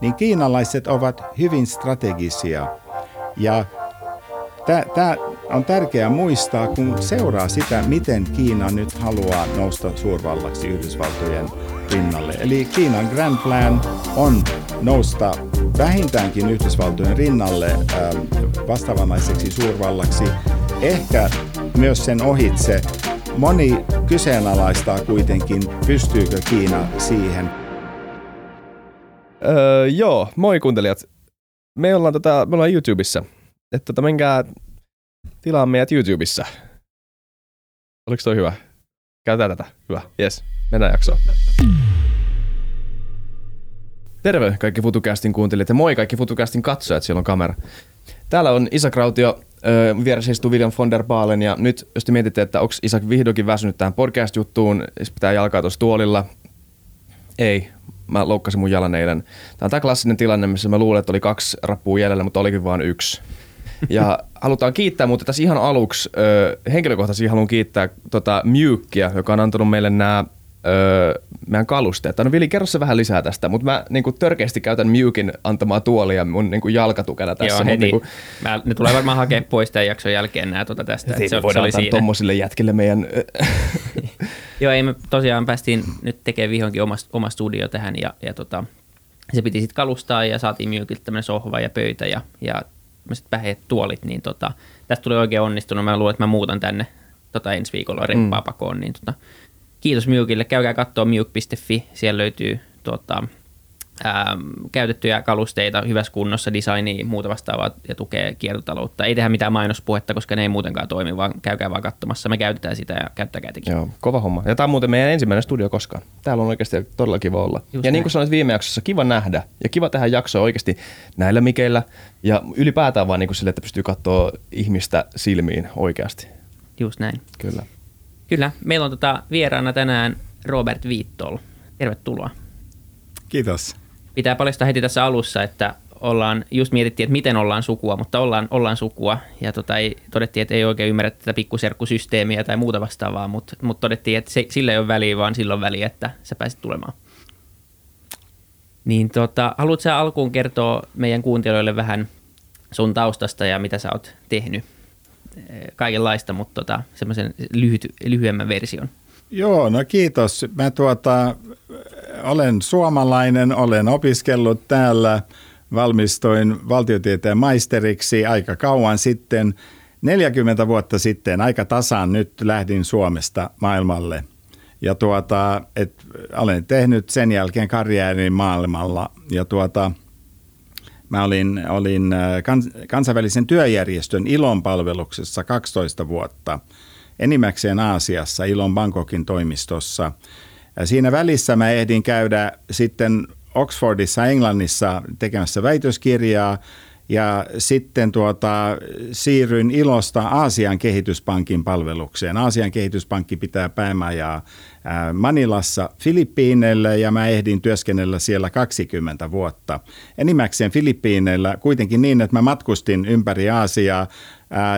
niin kiinalaiset ovat hyvin strategisia. Ja tämä on tärkeää muistaa, kun seuraa sitä, miten Kiina nyt haluaa nousta suurvallaksi Yhdysvaltojen rinnalle. Eli Kiinan Grand Plan on nousta vähintäänkin Yhdysvaltojen rinnalle ähm, vastaavanlaiseksi suurvallaksi, ehkä myös sen ohitse. Moni kyseenalaistaa kuitenkin, pystyykö Kiina siihen. Öö, joo, moi kuuntelijat. Me ollaan, tota, me ollaan YouTubessa. Että tota, menkää tilaa meidät YouTubessa. Oliko toi hyvä? Käytetään tätä. Hyvä. Yes. Mennään jaksoon. Terve kaikki FutuCastin kuuntelijat ja moi kaikki FutuCastin katsojat, siellä on kamera. Täällä on Isak Rautio, vieressä istuu William von der Baalen ja nyt jos te mietitte, että onko Isak vihdoinkin väsynyt tähän podcast-juttuun, se pitää jalkaa tuossa tuolilla. Ei, mä loukkasin mun jalan eilen. Tämä on tämä klassinen tilanne, missä mä luulen, että oli kaksi rappua jäljellä, mutta olikin vain yksi. Ja halutaan kiittää, mutta tässä ihan aluksi henkilökohtaisesti haluan kiittää tota Myykkiä, joka on antanut meille nämä öö, meidän kalusteet. No Vili, kerro se vähän lisää tästä, mutta mä niin kuin, törkeästi käytän Mewkin antamaa tuolia mun niin kuin, jalkatukena tässä. Joo, heti. Niin kuin, mä, ne tulee varmaan hakea pois tämän jakson jälkeen nää tuota tästä. Että se, voidaan se antaa tommosille jätkille meidän... Joo, ei me tosiaan päästiin nyt tekemään vihonkin oma, oma studio tähän ja, ja tota, se piti sitten kalustaa ja saatiin Mewkiltä tämmöinen sohva ja pöytä ja, ja tämmöiset päheet tuolit, niin tota, tästä tuli oikein onnistunut. Mä luulen, että mä muutan tänne tota ensi viikolla reppaa mm. pakoon, niin tota, kiitos Miukille. Käykää katsoa miuk.fi. Siellä löytyy tota, ää, käytettyjä kalusteita hyvässä kunnossa, designia, muuta vastaavaa ja tukee kiertotaloutta. Ei tehdä mitään mainospuhetta, koska ne ei muutenkaan toimi, vaan käykää vaan katsomassa. Me käytetään sitä ja käyttäkää tekin. Joo, kova homma. Ja tämä on muuten meidän ensimmäinen studio koskaan. Täällä on oikeasti todella kiva olla. Just ja näin. niin kuin sanoit viime jaksossa, kiva nähdä ja kiva tehdä jaksoa oikeasti näillä mikeillä ja ylipäätään vaan niin kuin sille, että pystyy katsoa ihmistä silmiin oikeasti. Just näin. Kyllä. Kyllä, meillä on tota vieraana tänään Robert Viittol. Tervetuloa. Kiitos. Pitää paljastaa heti tässä alussa, että ollaan, just mietittiin, että miten ollaan sukua, mutta ollaan, ollaan sukua. Ja tota, ei, todettiin, että ei oikein ymmärrä tätä pikkuserkkusysteemiä tai muuta vastaavaa, mutta, mutta todettiin, että se, sillä ei ole väliä, vaan sillä on väliä, että sä pääsit tulemaan. Niin tota, haluatko sä alkuun kertoa meidän kuuntelijoille vähän sun taustasta ja mitä sä oot tehnyt? Kaikenlaista, mutta tota, semmoisen lyhyt, lyhyemmän version. Joo, no kiitos. Mä tuota, olen suomalainen, olen opiskellut täällä, valmistuin valtiotieteen maisteriksi aika kauan sitten. 40 vuotta sitten, aika tasan nyt lähdin Suomesta maailmalle. Ja tuota, et olen tehnyt sen jälkeen karjäärin maailmalla. Ja tuota, Mä olin, olin äh, kans, kansainvälisen työjärjestön ilon palveluksessa 12 vuotta, enimmäkseen Aasiassa, ilon Bangkokin toimistossa. Ja siinä välissä mä ehdin käydä sitten Oxfordissa Englannissa tekemässä väitöskirjaa ja sitten tuota, siirryin Ilosta Aasian kehityspankin palvelukseen. Aasian kehityspankki pitää päämajaa Manilassa Filippiineillä ja mä ehdin työskennellä siellä 20 vuotta. Enimmäkseen Filippiineillä kuitenkin niin, että mä matkustin ympäri Aasiaa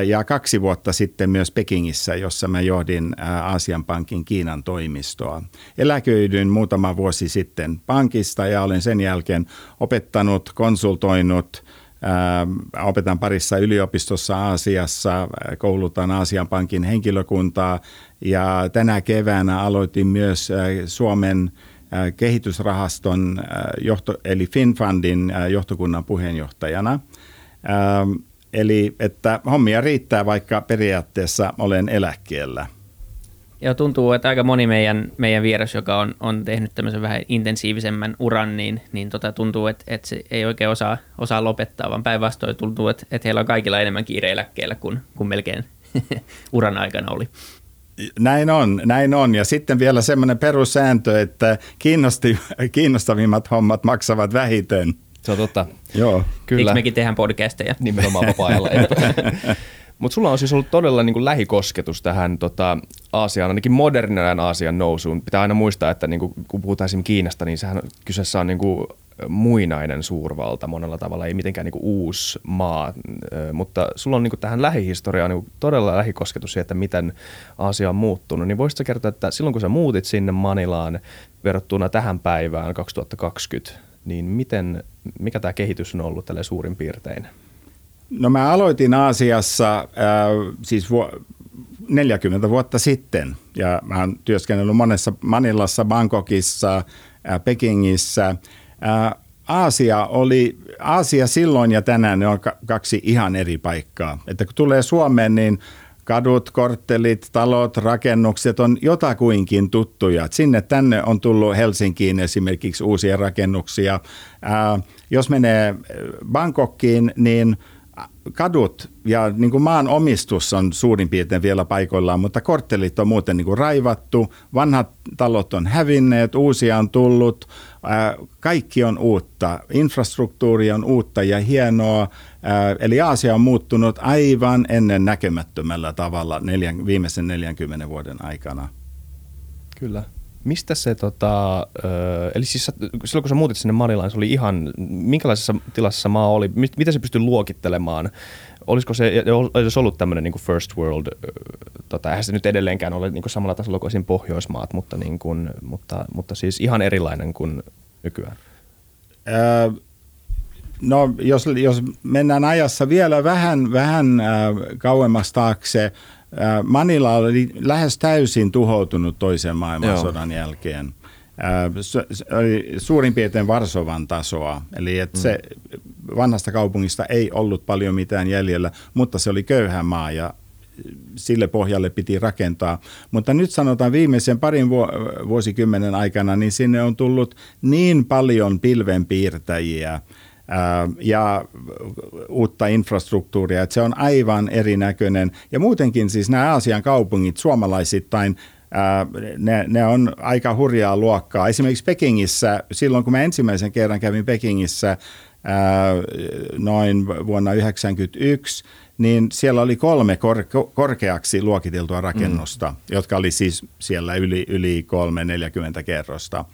ja kaksi vuotta sitten myös Pekingissä, jossa mä johdin Aasian pankin Kiinan toimistoa. Eläköidyin muutama vuosi sitten pankista ja olen sen jälkeen opettanut, konsultoinut – Opetan parissa yliopistossa Aasiassa, koulutan Aasian pankin henkilökuntaa ja tänä keväänä aloitin myös Suomen kehitysrahaston johto, eli FinFundin johtokunnan puheenjohtajana. Eli että hommia riittää, vaikka periaatteessa olen eläkkeellä. Ja tuntuu, että aika moni meidän, meidän vieras, joka on, on tehnyt tämmöisen vähän intensiivisemmän uran, niin, niin tota, tuntuu, että, että se ei oikein osaa, osaa lopettaa, vaan päinvastoin tuntuu, että, että heillä on kaikilla enemmän kiire eläkkeellä kuin, kuin melkein uran aikana oli. Näin on, näin on. Ja sitten vielä semmoinen perussääntö, että kiinnosti, kiinnostavimmat hommat maksavat vähiten. Se on totta. Joo. Kyllä. Eikö mekin tehdään podcasteja? Nimenomaan vapaa-ajalla. Mutta sulla on siis ollut todella niin kuin lähikosketus tähän tota, Aasiaan, ainakin modernin Aasian nousuun. Pitää aina muistaa, että niin kuin, kun puhutaan esimerkiksi Kiinasta, niin sehän kyseessä on niin kuin muinainen suurvalta monella tavalla, ei mitenkään niin kuin uusi maa. Mutta sulla on niin kuin tähän lähihistoriaan niin todella lähikosketus siihen, että miten Aasia on muuttunut. Niin voisitko kertoa, että silloin kun sä muutit sinne Manilaan verrattuna tähän päivään 2020, niin miten, mikä tämä kehitys on ollut tälle suurin piirtein? No mä aloitin Aasiassa äh, siis vu- 40 vuotta sitten ja mä oon työskennellyt monessa Manilassa, Bangkokissa, äh, Pekingissä. Äh, Aasia oli, Aasia silloin ja tänään ne on kaksi ihan eri paikkaa. Että kun tulee Suomeen, niin kadut, korttelit, talot, rakennukset on jotakuinkin tuttuja. Sinne tänne on tullut Helsinkiin esimerkiksi uusia rakennuksia. Ää, jos menee Bangkokkiin, niin – kadut ja niin kuin maan omistus on suurin piirtein vielä paikoillaan, mutta korttelit on muuten niin kuin raivattu, vanhat talot on hävinneet, uusia on tullut, kaikki on uutta, infrastruktuuri on uutta ja hienoa, eli Aasia on muuttunut aivan ennen näkemättömällä tavalla neljän, viimeisen 40 vuoden aikana. Kyllä. Mistä se, tota, eli siis silloin kun sä muutit sinne Manilaan, se oli ihan, minkälaisessa tilassa maa oli, mitä se pystyi luokittelemaan? Olisiko se, olisi ollut tämmöinen niin first world, tota, eihän se nyt edelleenkään ole niin kuin samalla tasolla kuin esim. Pohjoismaat, mutta, niin kuin, mutta, mutta siis ihan erilainen kuin nykyään? Öö, no jos, jos mennään ajassa vielä vähän, vähän äh, kauemmas taakse, Manila oli lähes täysin tuhoutunut toisen maailmansodan Joo. jälkeen. Se oli suurin piirtein Varsovan tasoa, eli että mm. se vanhasta kaupungista ei ollut paljon mitään jäljellä, mutta se oli köyhä maa ja sille pohjalle piti rakentaa. Mutta nyt sanotaan viimeisen parin vuosikymmenen aikana, niin sinne on tullut niin paljon pilvenpiirtäjiä, ja uutta infrastruktuuria, että se on aivan erinäköinen. Ja muutenkin siis nämä Aasian kaupungit suomalaisittain ne, ne on aika hurjaa luokkaa. Esimerkiksi Pekingissä, silloin kun mä ensimmäisen kerran kävin Pekingissä noin vuonna 1991, niin siellä oli kolme kor- korkeaksi luokiteltua rakennusta, mm. jotka oli siis siellä yli, yli 340 kerrosta.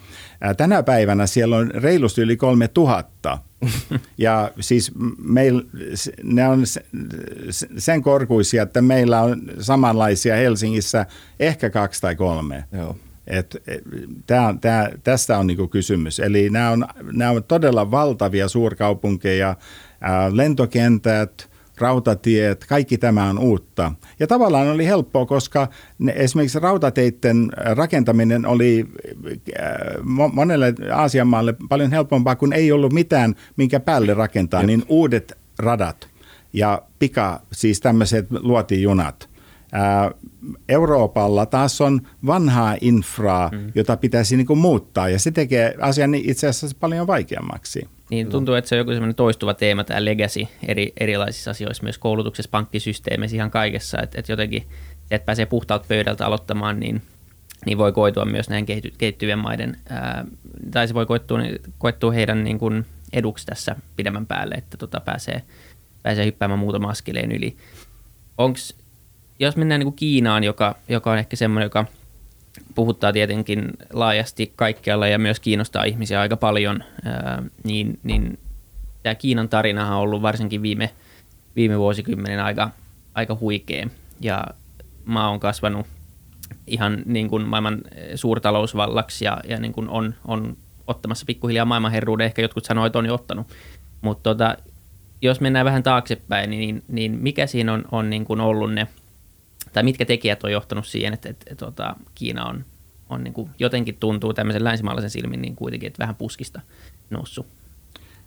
Tänä päivänä siellä on reilusti yli 3000 ja siis meil, ne on sen korkuisia, että meillä on samanlaisia Helsingissä ehkä kaksi tai kolme. Joo. Et, et, tää, tää, tästä on niinku kysymys. Eli nämä on, nämä on todella valtavia suurkaupunkeja, ää, lentokentät, rautatiet, kaikki tämä on uutta. Ja tavallaan oli helppoa, koska ne, esimerkiksi rautateiden rakentaminen oli äh, monelle Aasian maalle paljon helpompaa, kun ei ollut mitään, minkä päälle rakentaa, niin uudet radat ja pika, siis tämmöiset luotijunat. Äh, Euroopalla taas on vanhaa infraa, mm. jota pitäisi niin kuin muuttaa, ja se tekee asian itse asiassa paljon vaikeammaksi. Niin tuntuu, että se on joku semmoinen toistuva teema, tämä legacy eri, erilaisissa asioissa, myös koulutuksessa, pankkisysteemissä, ihan kaikessa, että, että jotenkin että pääsee puhtaalta pöydältä aloittamaan, niin, niin voi koitua myös näiden kehity, kehittyvien maiden, ää, tai se voi koittua, koittua heidän niin kuin eduksi tässä pidemmän päälle, että tota pääsee, pääsee hyppäämään muutama askeleen yli. Onks, jos mennään niin kuin Kiinaan, joka, joka on ehkä semmoinen, joka – puhuttaa tietenkin laajasti kaikkialla ja myös kiinnostaa ihmisiä aika paljon, niin, niin tämä Kiinan tarina on ollut varsinkin viime, viime vuosikymmenen aika, aika huikea. Ja maa on kasvanut ihan niin kuin maailman suurtalousvallaksi ja, ja niin kuin on, on ottamassa pikkuhiljaa maailmanherruuden. Ehkä jotkut sanoivat, että on jo ottanut. Mutta tota, jos mennään vähän taaksepäin, niin, niin mikä siinä on, on niin kuin ollut ne – tai mitkä tekijät on johtanut siihen, että, että, että, että Kiina on, on niin kuin jotenkin tuntuu tämmöisen länsimaalaisen silmin niin kuitenkin, että vähän puskista noussut?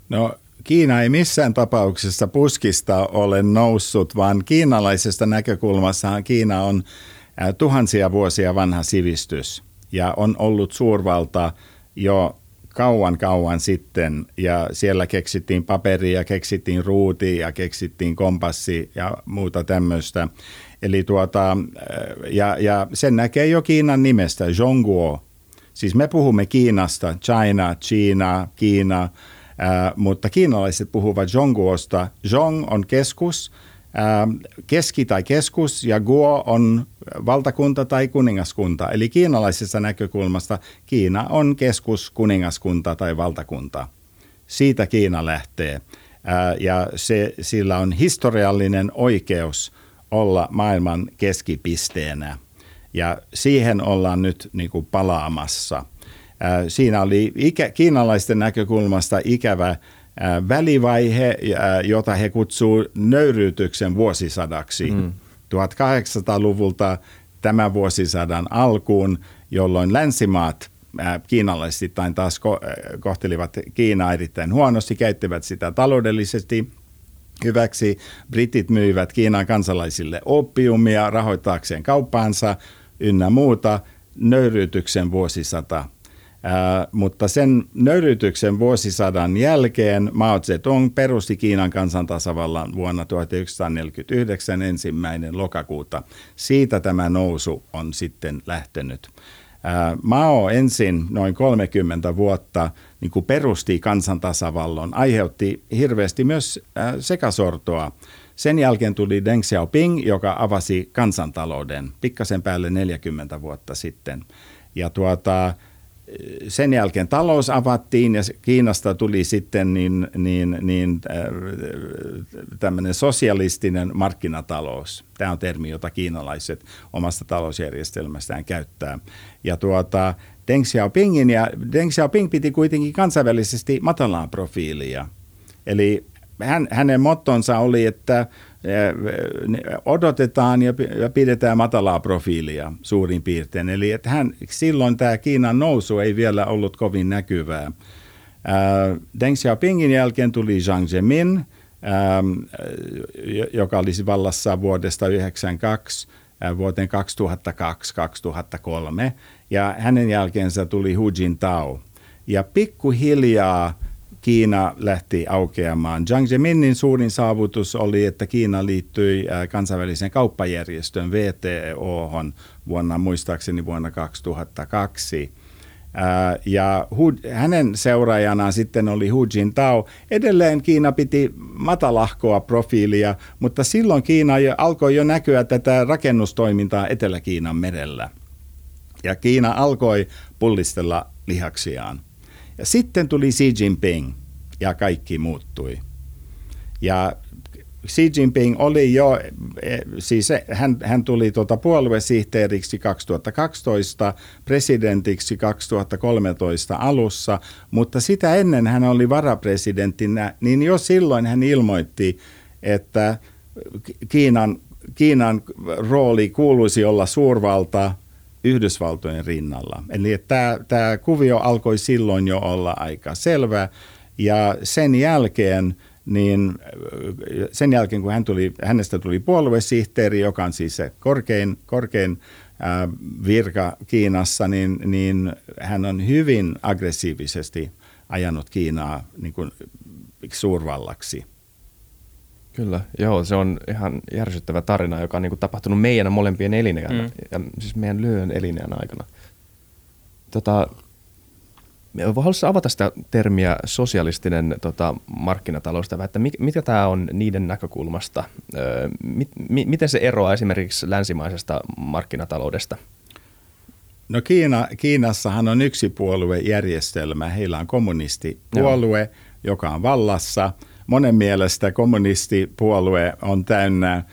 No Kiina ei missään tapauksessa puskista ole noussut, vaan kiinalaisesta näkökulmassa Kiina on tuhansia vuosia vanha sivistys ja on ollut suurvalta jo kauan kauan sitten ja siellä keksittiin paperia, keksittiin ruuti ja keksittiin kompassi ja muuta tämmöistä. Eli tuota, ja, ja sen näkee jo Kiinan nimestä, Zhongguo. Siis me puhumme Kiinasta, China, China, Kiina, ää, mutta kiinalaiset puhuvat Zhongguosta. Zhong on keskus, keski tai keskus, ja Guo on valtakunta tai kuningaskunta. Eli kiinalaisesta näkökulmasta Kiina on keskus, kuningaskunta tai valtakunta. Siitä Kiina lähtee. Ää, ja se, sillä on historiallinen oikeus – olla maailman keskipisteenä. Ja siihen ollaan nyt niin kuin palaamassa. Siinä oli ikä, kiinalaisten näkökulmasta ikävä välivaihe, jota he kutsuu nöyryytyksen vuosisadaksi. Mm. 1800-luvulta tämän vuosisadan alkuun, jolloin länsimaat kiinalaisittain taas kohtelivat Kiinaa erittäin huonosti, käyttivät sitä taloudellisesti hyväksi. Britit myivät Kiinan kansalaisille oppiumia rahoittaakseen kauppaansa ynnä muuta. Nöyryytyksen vuosisata Mutta sen nöyrytyksen vuosisadan jälkeen Mao Zedong perusti Kiinan kansantasavallan vuonna 1949 ensimmäinen lokakuuta. Siitä tämä nousu on sitten lähtenyt. Ää, Mao ensin noin 30 vuotta niin kuin perusti kansantasavallon, aiheutti hirveästi myös sekasortoa. Sen jälkeen tuli Deng Xiaoping, joka avasi kansantalouden pikkasen päälle 40 vuotta sitten. Ja tuota, sen jälkeen talous avattiin ja Kiinasta tuli sitten niin, niin, niin äh, tämmöinen sosialistinen markkinatalous. Tämä on termi, jota kiinalaiset omasta talousjärjestelmästään käyttää. Ja tuota, Deng Xiaopingin ja Deng Xiaoping piti kuitenkin kansainvälisesti matalaa profiilia. Eli hän, hänen mottonsa oli, että odotetaan ja pidetään matalaa profiilia suurin piirtein. Eli että hän, silloin tämä Kiinan nousu ei vielä ollut kovin näkyvää. Deng Xiaopingin jälkeen tuli Jiang Zemin, joka olisi vallassa vuodesta 1992 vuoteen 2002-2003. Ja hänen jälkeensä tuli Hu Jintao. Ja pikkuhiljaa Kiina lähti aukeamaan. Jiang Zeminin suurin saavutus oli, että Kiina liittyi äh, kansainväliseen kauppajärjestön VTO vuonna, muistaakseni vuonna 2002. Äh, ja hänen seuraajanaan sitten oli Hu Jintao. Edelleen Kiina piti matalahkoa profiilia, mutta silloin Kiina alkoi jo näkyä tätä rakennustoimintaa Etelä-Kiinan merellä. Ja Kiina alkoi pullistella lihaksiaan. Ja sitten tuli Xi Jinping ja kaikki muuttui. Ja Xi Jinping oli jo, e, siis hän, hän tuli tuota puoluesihteeriksi 2012, presidentiksi 2013 alussa, mutta sitä ennen hän oli varapresidenttinä, niin jo silloin hän ilmoitti, että Kiinan, Kiinan rooli kuuluisi olla suurvalta Yhdysvaltojen rinnalla. Eli tämä, kuvio alkoi silloin jo olla aika selvä ja sen jälkeen niin sen jälkeen, kun hän tuli, hänestä tuli puoluesihteeri, joka on siis se korkein, korkein virka Kiinassa, niin, niin hän on hyvin aggressiivisesti ajanut Kiinaa niin kuin suurvallaksi. Kyllä, joo, se on ihan järsyttävä tarina, joka on niin kuin tapahtunut meidän molempien elineen, mm. ja siis meidän lyhyen elineen aikana. Tota, Haluaisitko avata sitä termiä sosialistinen tota, markkinatalous, että mit, mitä tämä on niiden näkökulmasta? Öö, mit, mi, miten se eroaa esimerkiksi länsimaisesta markkinataloudesta? No Kiina, Kiinassahan on yksi puoluejärjestelmä. Heillä on kommunistipuolue, Joo. joka on vallassa – monen mielestä kommunistipuolue on täynnä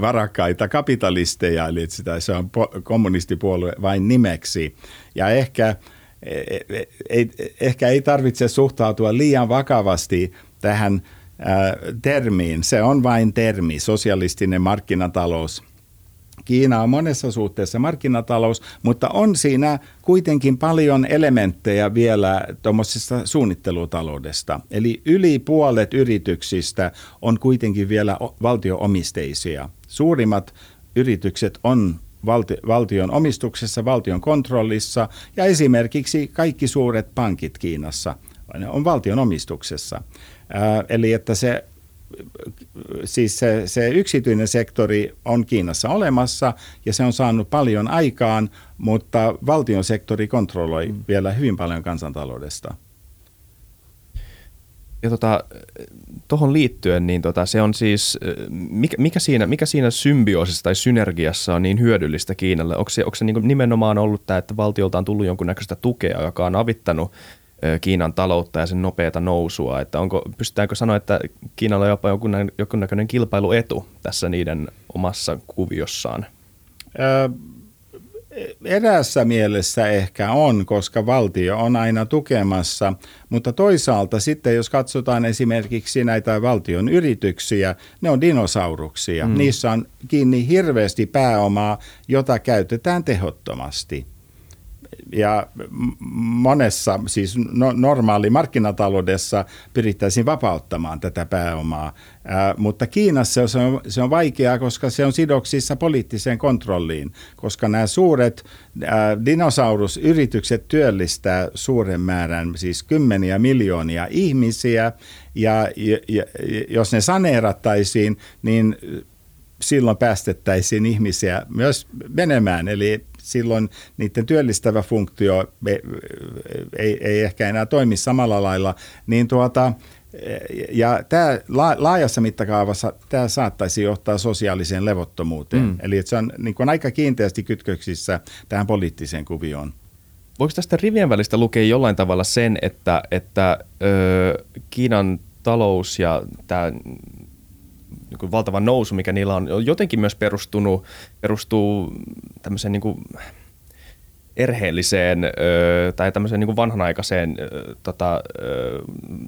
varakkaita kapitalisteja, eli sitä se on kommunistipuolue vain nimeksi. Ja ehkä ei, ehkä ei tarvitse suhtautua liian vakavasti tähän termiin. Se on vain termi, sosialistinen markkinatalous – Kiina on monessa suhteessa markkinatalous, mutta on siinä kuitenkin paljon elementtejä vielä tuommoisesta suunnittelutaloudesta. Eli yli puolet yrityksistä on kuitenkin vielä valtioomisteisia. Suurimmat yritykset on valti, valtion omistuksessa, valtion kontrollissa ja esimerkiksi kaikki suuret pankit Kiinassa on valtion omistuksessa. Eli että se siis se, se yksityinen sektori on Kiinassa olemassa ja se on saanut paljon aikaan, mutta valtion sektori kontrolloi mm. vielä hyvin paljon kansantaloudesta. Ja tota, tuohon liittyen, niin tota, se on siis, mikä, mikä, siinä, mikä siinä symbioosissa tai synergiassa on niin hyödyllistä Kiinalle? Onko se, onko se niin nimenomaan ollut tämä, että valtiolta on tullut jonkunnäköistä tukea, joka on avittanut Kiinan taloutta ja sen nopeata nousua, että onko, pystytäänkö sanoa, että Kiinalla on jopa jonkunnäköinen kilpailuetu tässä niiden omassa kuviossaan? Erässä mielessä ehkä on, koska valtio on aina tukemassa, mutta toisaalta sitten jos katsotaan esimerkiksi näitä valtion yrityksiä, ne on dinosauruksia. Mm. Niissä on kiinni hirveästi pääomaa, jota käytetään tehottomasti ja monessa, siis no, normaali markkinataloudessa pyrittäisiin vapauttamaan tätä pääomaa, ää, mutta Kiinassa se on, se on vaikeaa, koska se on sidoksissa poliittiseen kontrolliin, koska nämä suuret ää, dinosaurusyritykset työllistää suuren määrän, siis kymmeniä miljoonia ihmisiä, ja, ja, ja jos ne saneerattaisiin, niin silloin päästettäisiin ihmisiä myös menemään, eli silloin niiden työllistävä funktio ei, ei ehkä enää toimi samalla lailla, niin tuota, ja tämä laajassa mittakaavassa tämä saattaisi johtaa sosiaaliseen levottomuuteen. Mm. Eli se on niin kuin aika kiinteästi kytköksissä tähän poliittiseen kuvioon. Voiko tästä rivien välistä lukea jollain tavalla sen, että, että ö, Kiinan talous ja tämä niin valtava nousu, mikä niillä on, jotenkin myös perustunut, perustuu tämmöiseen niin kuin erheelliseen tai tämmöiseen niin kuin vanhanaikaiseen, tota,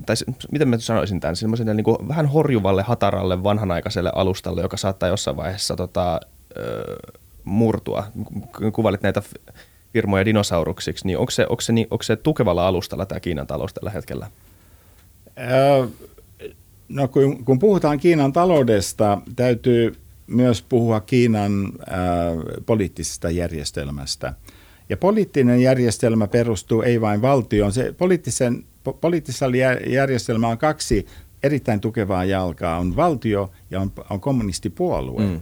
tai miten mä sanoisin tämän, semmoiselle niin kuin vähän horjuvalle, hataralle, vanhanaikaiselle alustalle, joka saattaa jossain vaiheessa tota, murtua. Kuvailit näitä firmoja dinosauruksiksi, niin onko se, onko se, niin, onko se tukevalla alustalla tämä Kiinan talous tällä hetkellä? No kun, kun puhutaan Kiinan taloudesta, täytyy myös puhua Kiinan äh, poliittisesta järjestelmästä. Ja poliittinen järjestelmä perustuu ei vain valtioon. Se poliittisen, po, poliittisella järjestelmällä on kaksi erittäin tukevaa jalkaa. On valtio ja on, on kommunistipuolue. Mm.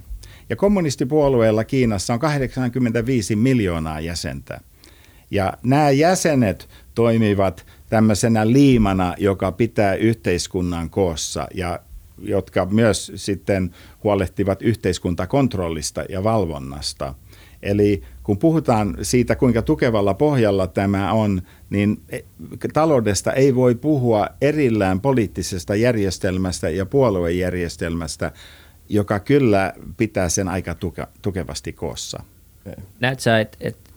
Ja kommunistipuolueella Kiinassa on 85 miljoonaa jäsentä. Ja nämä jäsenet toimivat tämmöisenä liimana, joka pitää yhteiskunnan koossa ja jotka myös sitten huolehtivat yhteiskuntakontrollista ja valvonnasta. Eli kun puhutaan siitä, kuinka tukevalla pohjalla tämä on, niin e, taloudesta ei voi puhua erillään poliittisesta järjestelmästä ja puoluejärjestelmästä, joka kyllä pitää sen aika tuke, tukevasti koossa. Näetkö sä, että et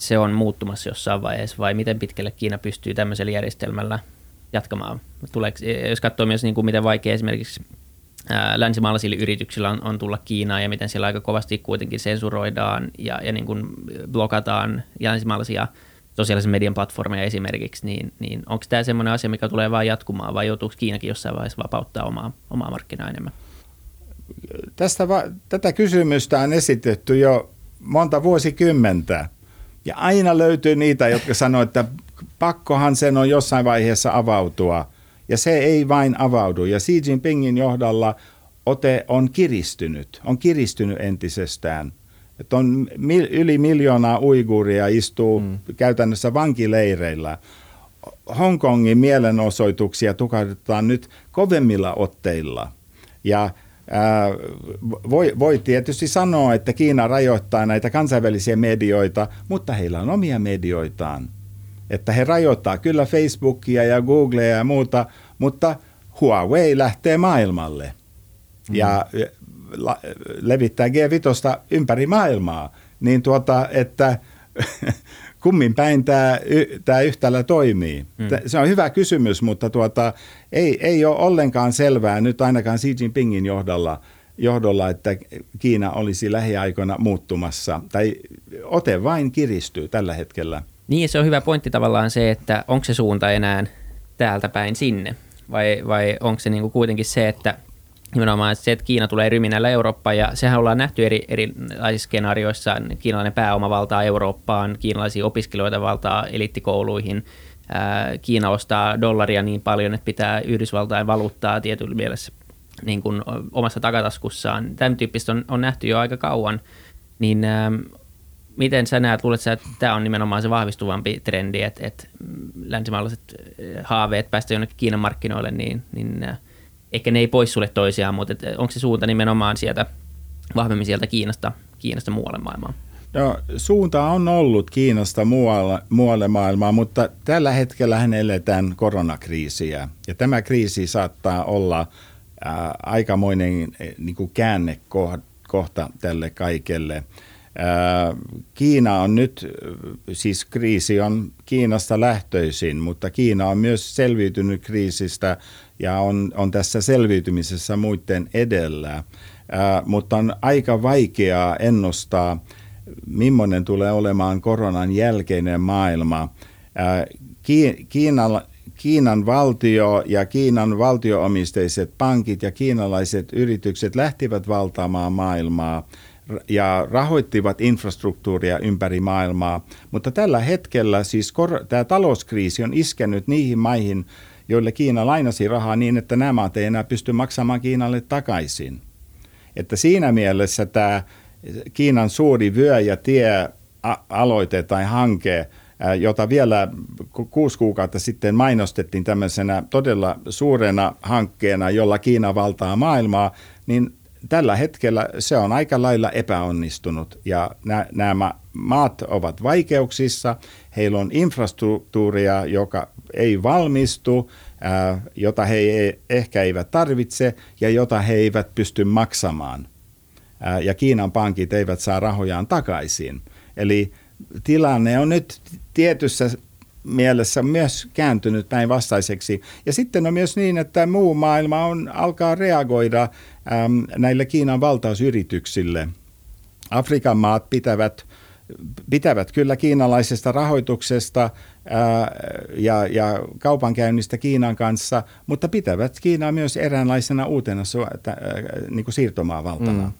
se on muuttumassa jossain vaiheessa vai miten pitkälle Kiina pystyy tämmöisellä järjestelmällä jatkamaan? Tuleeko, jos katsoo myös niin kuin miten vaikea esimerkiksi länsimaalaisilla yrityksillä on, on tulla Kiinaan ja miten siellä aika kovasti kuitenkin sensuroidaan ja, ja niin kuin blokataan länsimaalaisia sosiaalisen median platformeja esimerkiksi, niin, niin onko tämä semmoinen asia, mikä tulee vain jatkumaan vai joutuuko Kiinakin jossain vaiheessa vapauttaa omaa, omaa markkinaa enemmän? Tästä va- tätä kysymystä on esitetty jo monta vuosikymmentä. Ja aina löytyy niitä, jotka sanoo, että pakkohan sen on jossain vaiheessa avautua. Ja se ei vain avaudu. Ja Xi Jinpingin johdalla ote on kiristynyt, on kiristynyt entisestään. Että on mil, yli miljoonaa uiguuria istuu mm. käytännössä vankileireillä. Hongkongin mielenosoituksia tukahdutetaan nyt kovemmilla otteilla. Ja voi, voi tietysti sanoa, että Kiina rajoittaa näitä kansainvälisiä medioita, mutta heillä on omia medioitaan. Että he rajoittaa kyllä Facebookia ja Googlea ja muuta, mutta Huawei lähtee maailmalle mm. ja levittää G5 ympäri maailmaa. Niin tuota, että kummin päin tämä, tämä yhtälö toimii? Mm. Se on hyvä kysymys, mutta tuota, ei, ei ole ollenkaan selvää nyt ainakaan Xi Jinpingin johdolla, johdolla, että Kiina olisi lähiaikoina muuttumassa. Tai ote vain kiristyy tällä hetkellä. Niin, se on hyvä pointti tavallaan se, että onko se suunta enää täältä päin sinne, vai, vai onko se niinku kuitenkin se, että nimenomaan se, että Kiina tulee ryminällä Eurooppaan, ja sehän ollaan nähty eri, erilaisissa skenaarioissa, kiinalainen pääoma valtaa Eurooppaan, kiinalaisia opiskelijoita valtaa eliittikouluihin, Kiina ostaa dollaria niin paljon, että pitää Yhdysvaltain valuuttaa tietyllä mielessä niin kuin omassa takataskussaan. Tämän tyyppistä on, on nähty jo aika kauan, niin miten sä näet, luulet sä, että tämä on nimenomaan se vahvistuvampi trendi, että, että länsimaalaiset haaveet päästä jonnekin Kiinan markkinoille, niin, niin ehkä ne ei poissulle toisiaan, mutta onko se suunta nimenomaan sieltä vahvemmin sieltä Kiinasta, Kiinasta muualle maailmaan? No, suunta on ollut Kiinasta muualle, muualle maailmaan, mutta tällä hetkellä eletään koronakriisiä. Ja tämä kriisi saattaa olla ää, aikamoinen niin kuin käännekohta tälle kaikelle. Kiina on nyt, siis kriisi on Kiinasta lähtöisin, mutta Kiina on myös selviytynyt kriisistä ja on, on tässä selviytymisessä muiden edellä. Mutta on aika vaikeaa ennustaa, millainen tulee olemaan koronan jälkeinen maailma. Kiinalla, Kiinan valtio ja Kiinan valtioomisteiset pankit ja kiinalaiset yritykset lähtivät valtaamaan maailmaa ja rahoittivat infrastruktuuria ympäri maailmaa. Mutta tällä hetkellä siis kor- tämä talouskriisi on iskenyt niihin maihin, joille Kiina lainasi rahaa niin, että nämä maat ei enää pysty maksamaan Kiinalle takaisin. Että siinä mielessä tämä Kiinan suuri vyö ja tie aloite tai hanke, jota vielä kuusi kuukautta sitten mainostettiin tämmöisenä todella suurena hankkeena, jolla Kiina valtaa maailmaa, niin tällä hetkellä se on aika lailla epäonnistunut ja nämä maat ovat vaikeuksissa, heillä on infrastruktuuria, joka ei valmistu, jota he ehkä eivät tarvitse ja jota he eivät pysty maksamaan. Ja Kiinan pankit eivät saa rahojaan takaisin. Eli tilanne on nyt tietyssä mielessä myös kääntynyt päinvastaiseksi. Ja sitten on myös niin, että muu maailma on, alkaa reagoida äm, näille Kiinan valtausyrityksille. Afrikan maat pitävät, pitävät kyllä kiinalaisesta rahoituksesta ää, ja, ja kaupankäynnistä Kiinan kanssa, mutta pitävät Kiinaa myös eräänlaisena uutena ää, niin kuin siirtomaavaltana. Mm.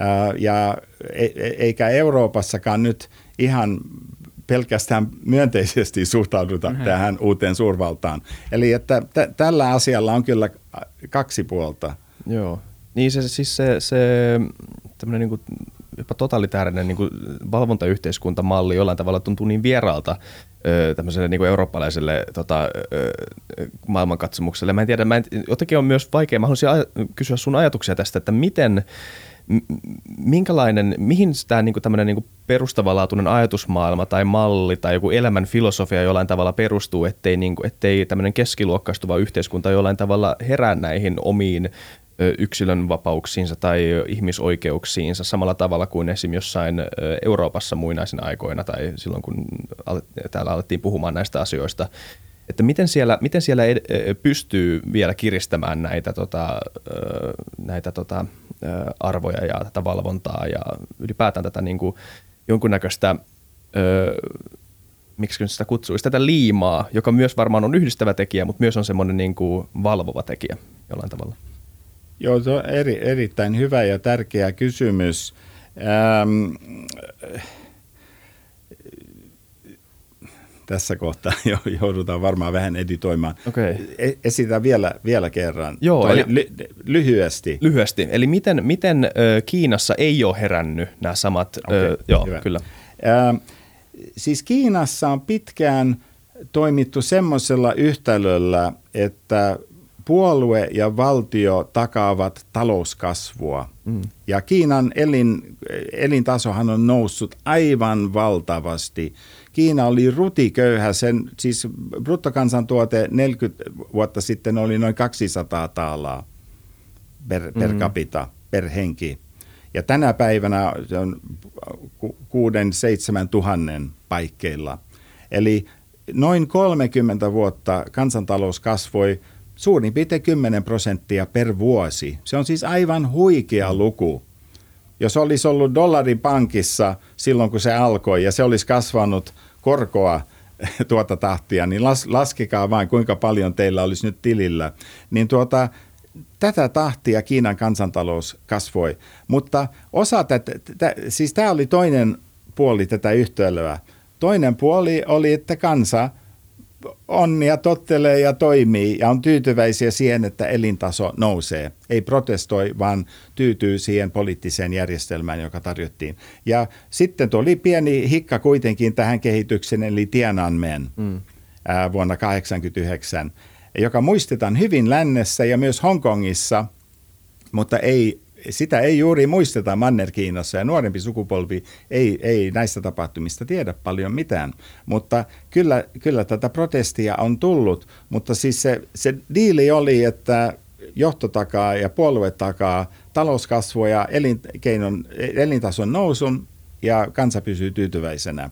Ää, ja e, e, eikä Euroopassakaan nyt ihan pelkästään myönteisesti suhtauduta mm-hmm. tähän uuteen suurvaltaan. Eli että t- tällä asialla on kyllä kaksi puolta. Joo. Niin se, siis se, se tämmöinen niin kuin jopa totalitaarinen niin kuin valvontayhteiskuntamalli jollain tavalla tuntuu niin vieraalta tämmöiselle niin kuin eurooppalaiselle tota, maailmankatsomukselle. Mä en tiedä, mä en, jotenkin on myös vaikea, mä haluaisin kysyä sun ajatuksia tästä, että miten minkälainen, mihin tämä niinku tämmöinen niinku perustavanlaatuinen ajatusmaailma tai malli tai joku elämän filosofia jollain tavalla perustuu, ettei, niinku, ettei tämmöinen keskiluokkaistuva yhteiskunta jollain tavalla herää näihin omiin yksilön vapauksiinsa tai ihmisoikeuksiinsa samalla tavalla kuin esim. jossain Euroopassa muinaisina aikoina tai silloin kun täällä alettiin puhumaan näistä asioista. Että miten siellä, miten siellä pystyy vielä kiristämään näitä, tota, näitä tota, arvoja ja tätä valvontaa ja ylipäätään tätä niin kuin jonkunnäköistä, miksi sitä kutsuisi, tätä liimaa, joka myös varmaan on yhdistävä tekijä, mutta myös on semmoinen niin kuin valvova tekijä jollain tavalla. Joo, se on eri, erittäin hyvä ja tärkeä kysymys. Ähm, tässä kohtaa joudutaan varmaan vähän editoimaan. Okay. E, esitän vielä, vielä kerran. Joo, eli, ly, lyhyesti. Lyhyesti. Eli miten, miten ö, Kiinassa ei ole herännyt nämä samat? Okay, ö, joo, hyvä. kyllä. Ö, siis Kiinassa on pitkään toimittu semmoisella yhtälöllä, että puolue ja valtio takaavat talouskasvua. Mm. Ja Kiinan elin, elintasohan on noussut aivan valtavasti. Kiina oli rutiköyhä, sen, siis bruttokansantuote 40 vuotta sitten oli noin 200 taalaa per, per mm. capita, per henki. Ja tänä päivänä se on 6-7 tuhannen paikkeilla. Eli noin 30 vuotta kansantalous kasvoi suurin piirtein 10 prosenttia per vuosi. Se on siis aivan huikea luku. Jos olisi ollut dollarin pankissa silloin, kun se alkoi, ja se olisi kasvanut korkoa tuota tahtia, niin las, laskekaa vain, kuinka paljon teillä olisi nyt tilillä. Niin tuota, tätä tahtia Kiinan kansantalous kasvoi. Mutta osa tätä, siis tämä oli toinen puoli tätä yhtälöä. Toinen puoli oli, että kansa – on ja tottelee ja toimii ja on tyytyväisiä siihen, että elintaso nousee. Ei protestoi, vaan tyytyy siihen poliittiseen järjestelmään, joka tarjottiin. Ja sitten tuli pieni hikka kuitenkin tähän kehitykseen, eli Tiananmen mm. ää, vuonna 1989, joka muistetaan hyvin lännessä ja myös Hongkongissa, mutta ei sitä ei juuri muisteta Manner-Kiinassa ja nuorempi sukupolvi ei, ei näistä tapahtumista tiedä paljon mitään. Mutta kyllä, kyllä tätä protestia on tullut, mutta siis se, se diili oli, että johto takaa ja puolue takaa talouskasvua ja elinkeinon, elintason nousun ja kansa pysyy tyytyväisenä.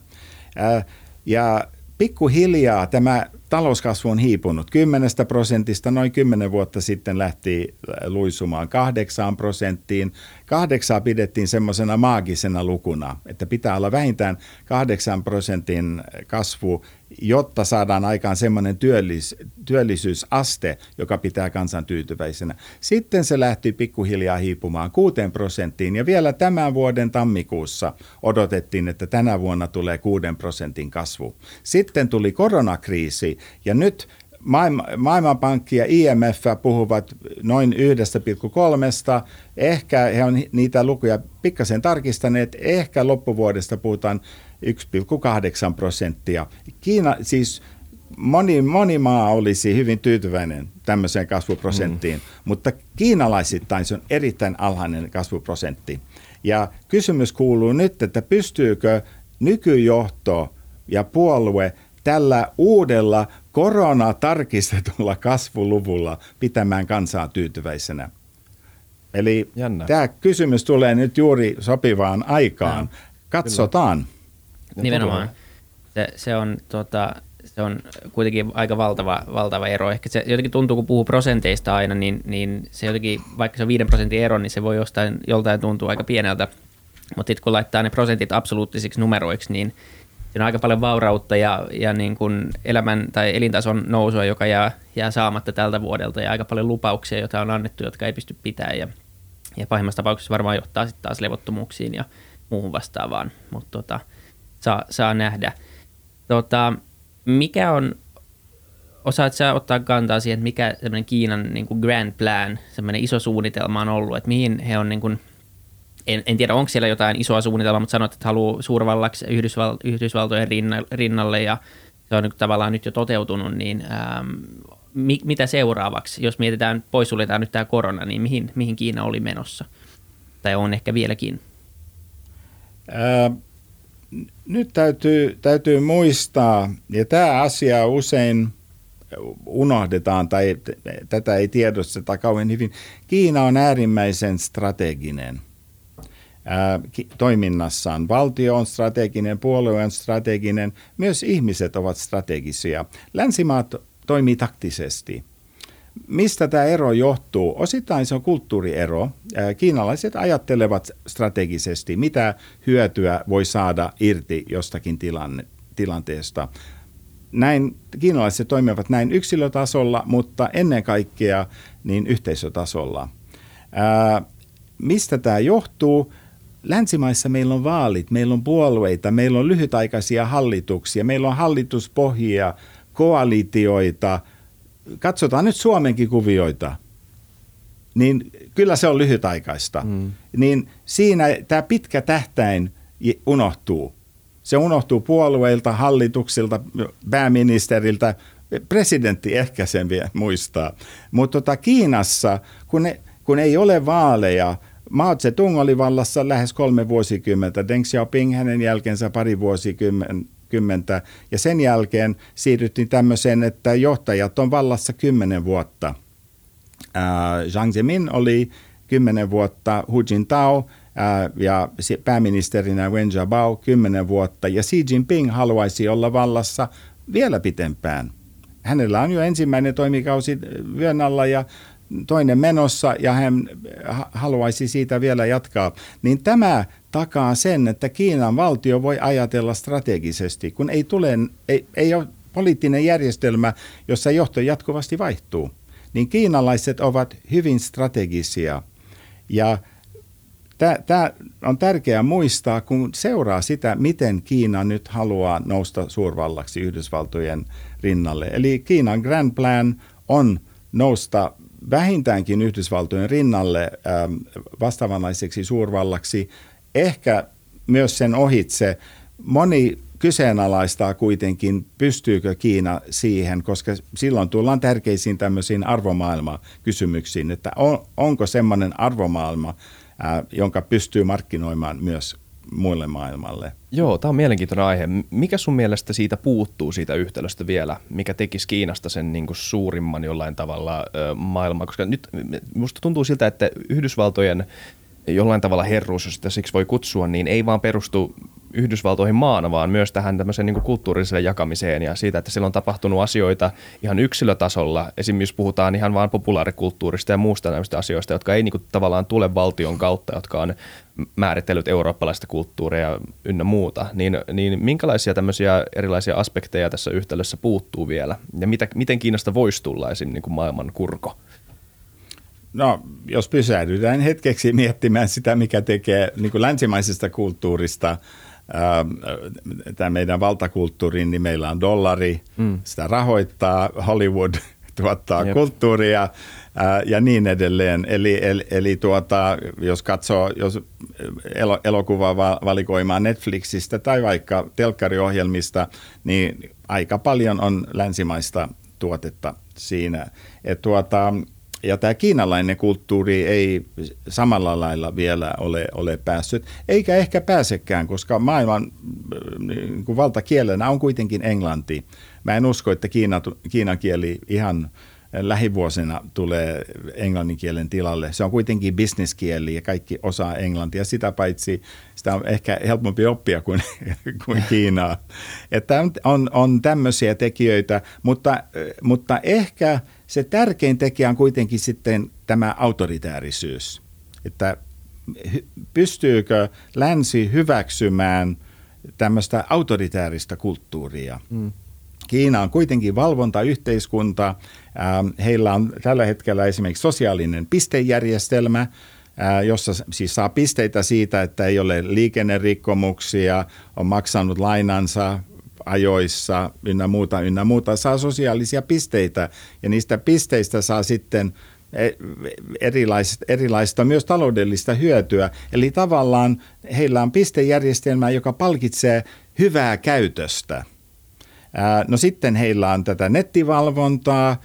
Ja pikkuhiljaa tämä talouskasvu on hiipunut. 10 prosentista noin 10 vuotta sitten lähti luisumaan 8 prosenttiin. Kahdeksaa pidettiin semmoisena maagisena lukuna, että pitää olla vähintään 8 prosentin kasvu jotta saadaan aikaan semmoinen työllis, työllisyysaste, joka pitää kansan tyytyväisenä. Sitten se lähti pikkuhiljaa hiipumaan 6 prosenttiin ja vielä tämän vuoden tammikuussa odotettiin, että tänä vuonna tulee 6 prosentin kasvu. Sitten tuli koronakriisi ja nyt Maailmanpankki ja IMF puhuvat noin 1,3. Ehkä he on niitä lukuja pikkasen tarkistaneet. Ehkä loppuvuodesta puhutaan 1,8 prosenttia. Kiina, siis moni, moni maa olisi hyvin tyytyväinen tämmöiseen kasvuprosenttiin, mm. mutta kiinalaisittain se on erittäin alhainen kasvuprosentti. Ja kysymys kuuluu nyt, että pystyykö nykyjohto ja puolue tällä uudella koronatarkistetulla kasvuluvulla pitämään kansaa tyytyväisenä. Eli Jännä. tämä kysymys tulee nyt juuri sopivaan aikaan. Katsotaan. Kyllä. Nimenomaan. Se, se, on, tota, se on kuitenkin aika valtava, valtava ero. Ehkä se jotenkin tuntuu, kun puhuu prosenteista aina, niin, niin se jotenkin, vaikka se on 5 prosentin ero, niin se voi jostain, joltain tuntua aika pieneltä. Mutta sitten kun laittaa ne prosentit absoluuttisiksi numeroiksi, niin siinä on aika paljon vaurautta ja, ja niin kuin elämän tai elintason nousua, joka jää, jää saamatta tältä vuodelta ja aika paljon lupauksia, joita on annettu, jotka ei pysty pitämään ja, ja pahimmassa tapauksessa varmaan johtaa sitten taas levottomuuksiin ja muuhun vastaavaan, mutta tota, saa, saa nähdä. Tota, mikä on, osaat sä ottaa kantaa siihen, että mikä semmoinen Kiinan niin kuin grand plan, semmoinen iso suunnitelma on ollut, että mihin he on niin kuin, en, en tiedä onko siellä jotain isoa suunnitelmaa, mutta sanoit, että haluaa suurvallaksi Yhdysval, Yhdysvaltojen rinnalle ja se on niin tavallaan nyt jo toteutunut, niin ähm, mi, mitä seuraavaksi, jos mietitään, poissuljetaan nyt tämä korona, niin mihin, mihin Kiina oli menossa? Tai on ehkä vieläkin? Äh, nyt täytyy, täytyy muistaa, ja tämä asia usein unohdetaan tai tätä ei tiedosteta kauhean hyvin. Kiina on äärimmäisen strateginen toiminnassaan. Valtio on strateginen, puolue on strateginen, myös ihmiset ovat strategisia. Länsimaat toimii taktisesti – Mistä tämä ero johtuu? Osittain se on kulttuuriero. Kiinalaiset ajattelevat strategisesti, mitä hyötyä voi saada irti jostakin tilanne, tilanteesta. Näin, kiinalaiset toimivat näin yksilötasolla, mutta ennen kaikkea niin yhteisötasolla. Ää, mistä tämä johtuu? Länsimaissa meillä on vaalit, meillä on puolueita, meillä on lyhytaikaisia hallituksia, meillä on hallituspohjia, koalitioita – katsotaan nyt Suomenkin kuvioita, niin kyllä se on lyhytaikaista. Mm. Niin siinä tämä pitkä tähtäin unohtuu. Se unohtuu puolueilta, hallituksilta, pääministeriltä, presidentti ehkä sen vielä muistaa. Mutta tota Kiinassa, kun, ne, kun ei ole vaaleja, Mao Zedong oli vallassa lähes kolme vuosikymmentä, Deng Xiaoping hänen jälkeensä pari vuosikymmentä, 20 ja sen jälkeen siirryttiin tämmöiseen, että johtajat on vallassa 10 vuotta. Zhang Zemin oli 10 vuotta, Hu Jintao ja pääministerinä Wen Jiabao 10 vuotta ja Xi Jinping haluaisi olla vallassa vielä pitempään. Hänellä on jo ensimmäinen toimikausi vyön alla ja toinen menossa ja hän haluaisi siitä vielä jatkaa, niin tämä takaa sen, että Kiinan valtio voi ajatella strategisesti, kun ei, tule, ei, ei ole poliittinen järjestelmä, jossa johto jatkuvasti vaihtuu. Niin kiinalaiset ovat hyvin strategisia ja Tämä on tärkeää muistaa, kun seuraa sitä, miten Kiina nyt haluaa nousta suurvallaksi Yhdysvaltojen rinnalle. Eli Kiinan Grand Plan on nousta vähintäänkin Yhdysvaltojen rinnalle ähm, vastaavanlaiseksi suurvallaksi, ehkä myös sen ohitse. Moni kyseenalaistaa kuitenkin, pystyykö Kiina siihen, koska silloin tullaan tärkeisiin tämmöisiin arvomaailmakysymyksiin, että on, onko semmoinen arvomaailma, ää, jonka pystyy markkinoimaan myös muille maailmalle. Joo, tämä on mielenkiintoinen aihe. Mikä sun mielestä siitä puuttuu siitä yhtälöstä vielä, mikä tekisi Kiinasta sen niin kuin suurimman jollain tavalla maailmaa? Koska nyt musta tuntuu siltä, että Yhdysvaltojen jollain tavalla herruus, jos sitä siksi voi kutsua, niin ei vaan perustu Yhdysvaltoihin maana, vaan myös tähän tämmöiseen niin kulttuuriseen jakamiseen ja siitä, että siellä on tapahtunut asioita ihan yksilötasolla. Esimerkiksi puhutaan ihan vaan populaarikulttuurista ja muusta näistä asioista, jotka ei niin kuin, tavallaan tule valtion kautta, jotka on määritellyt eurooppalaista kulttuuria ynnä muuta. Niin, niin minkälaisia tämmöisiä erilaisia aspekteja tässä yhtälössä puuttuu vielä? Ja mitä, miten Kiinasta voisi tulla esim. Niin kuin maailman kurko? No, jos pysähdytään hetkeksi miettimään sitä, mikä tekee niin länsimaisesta kulttuurista tämä meidän valtakulttuuriin, niin meillä on dollari, mm. sitä rahoittaa, Hollywood tuottaa Jep. kulttuuria ää, ja niin edelleen. Eli, eli, eli tuota, jos katsoo jos elo, elokuvaa valikoimaa Netflixistä tai vaikka telkkariohjelmista, niin aika paljon on länsimaista tuotetta siinä. Et tuota, ja tämä kiinalainen kulttuuri ei samalla lailla vielä ole, ole päässyt, eikä ehkä pääsekään, koska maailman niin kuin valtakielenä on kuitenkin englanti. Mä en usko, että Kiina, kiinan kieli ihan lähivuosina tulee englannin kielen tilalle. Se on kuitenkin bisneskieli ja kaikki osaa englantia. Sitä paitsi sitä on ehkä helpompi oppia kuin, kuin Kiinaa. Että on, on tämmöisiä tekijöitä, mutta, mutta ehkä – se tärkein tekijä on kuitenkin sitten tämä autoritäärisyys, että pystyykö länsi hyväksymään tämmöistä autoritääristä kulttuuria. Mm. Kiina on kuitenkin valvontayhteiskunta. Ähm, heillä on tällä hetkellä esimerkiksi sosiaalinen pistejärjestelmä, äh, jossa siis saa pisteitä siitä, että ei ole liikennerikkomuksia, on maksanut lainansa, ajoissa ynnä muuta, ynnä muuta, saa sosiaalisia pisteitä ja niistä pisteistä saa sitten e, erilaista, erilaista myös taloudellista hyötyä. Eli tavallaan heillä on pistejärjestelmä, joka palkitsee hyvää käytöstä. No sitten heillä on tätä nettivalvontaa,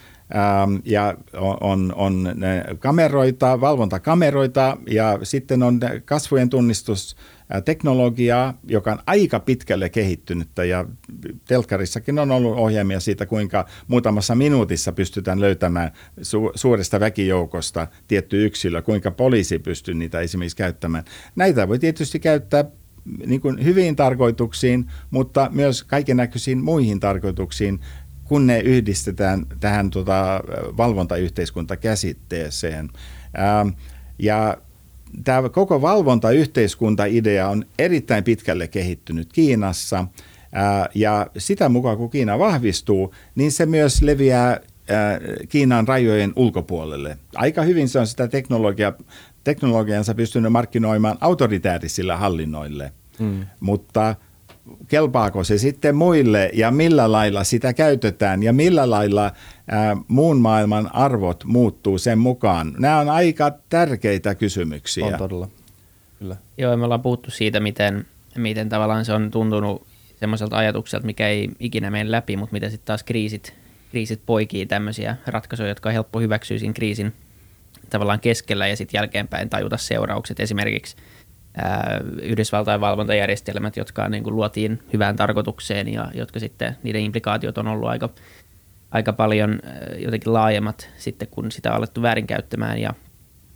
ja on, on kameroita, valvontakameroita ja sitten on kasvojen tunnistus teknologiaa, joka on aika pitkälle kehittynyttä ja telkkarissakin on ollut ohjelmia siitä, kuinka muutamassa minuutissa pystytään löytämään su- suuresta väkijoukosta tietty yksilö, kuinka poliisi pystyy niitä esimerkiksi käyttämään. Näitä voi tietysti käyttää niin kuin hyviin tarkoituksiin, mutta myös kaikenlaisiin muihin tarkoituksiin, kun ne yhdistetään tähän tota, valvontayhteiskuntakäsitteeseen. Ää, ja tämä koko valvontayhteiskunta-idea on erittäin pitkälle kehittynyt Kiinassa. Ja sitä mukaan, kun Kiina vahvistuu, niin se myös leviää Kiinan rajojen ulkopuolelle. Aika hyvin se on sitä teknologia, teknologiansa pystynyt markkinoimaan autoritäärisillä hallinnoille, mm. mutta – kelpaako se sitten muille ja millä lailla sitä käytetään ja millä lailla ää, muun maailman arvot muuttuu sen mukaan. Nämä on aika tärkeitä kysymyksiä. On todella, kyllä. Joo, me ollaan puhuttu siitä, miten, miten tavallaan se on tuntunut semmoiselta ajatukselta, mikä ei ikinä mene läpi, mutta miten sitten taas kriisit, kriisit poikii tämmöisiä ratkaisuja, jotka on helppo hyväksyä siinä kriisin tavallaan keskellä ja sitten jälkeenpäin tajuta seuraukset. Esimerkiksi – Yhdysvaltain valvontajärjestelmät, jotka niin kuin luotiin hyvään tarkoitukseen ja jotka sitten, niiden implikaatiot on ollut aika, aika paljon jotenkin laajemmat sitten, kun sitä on alettu väärinkäyttämään ja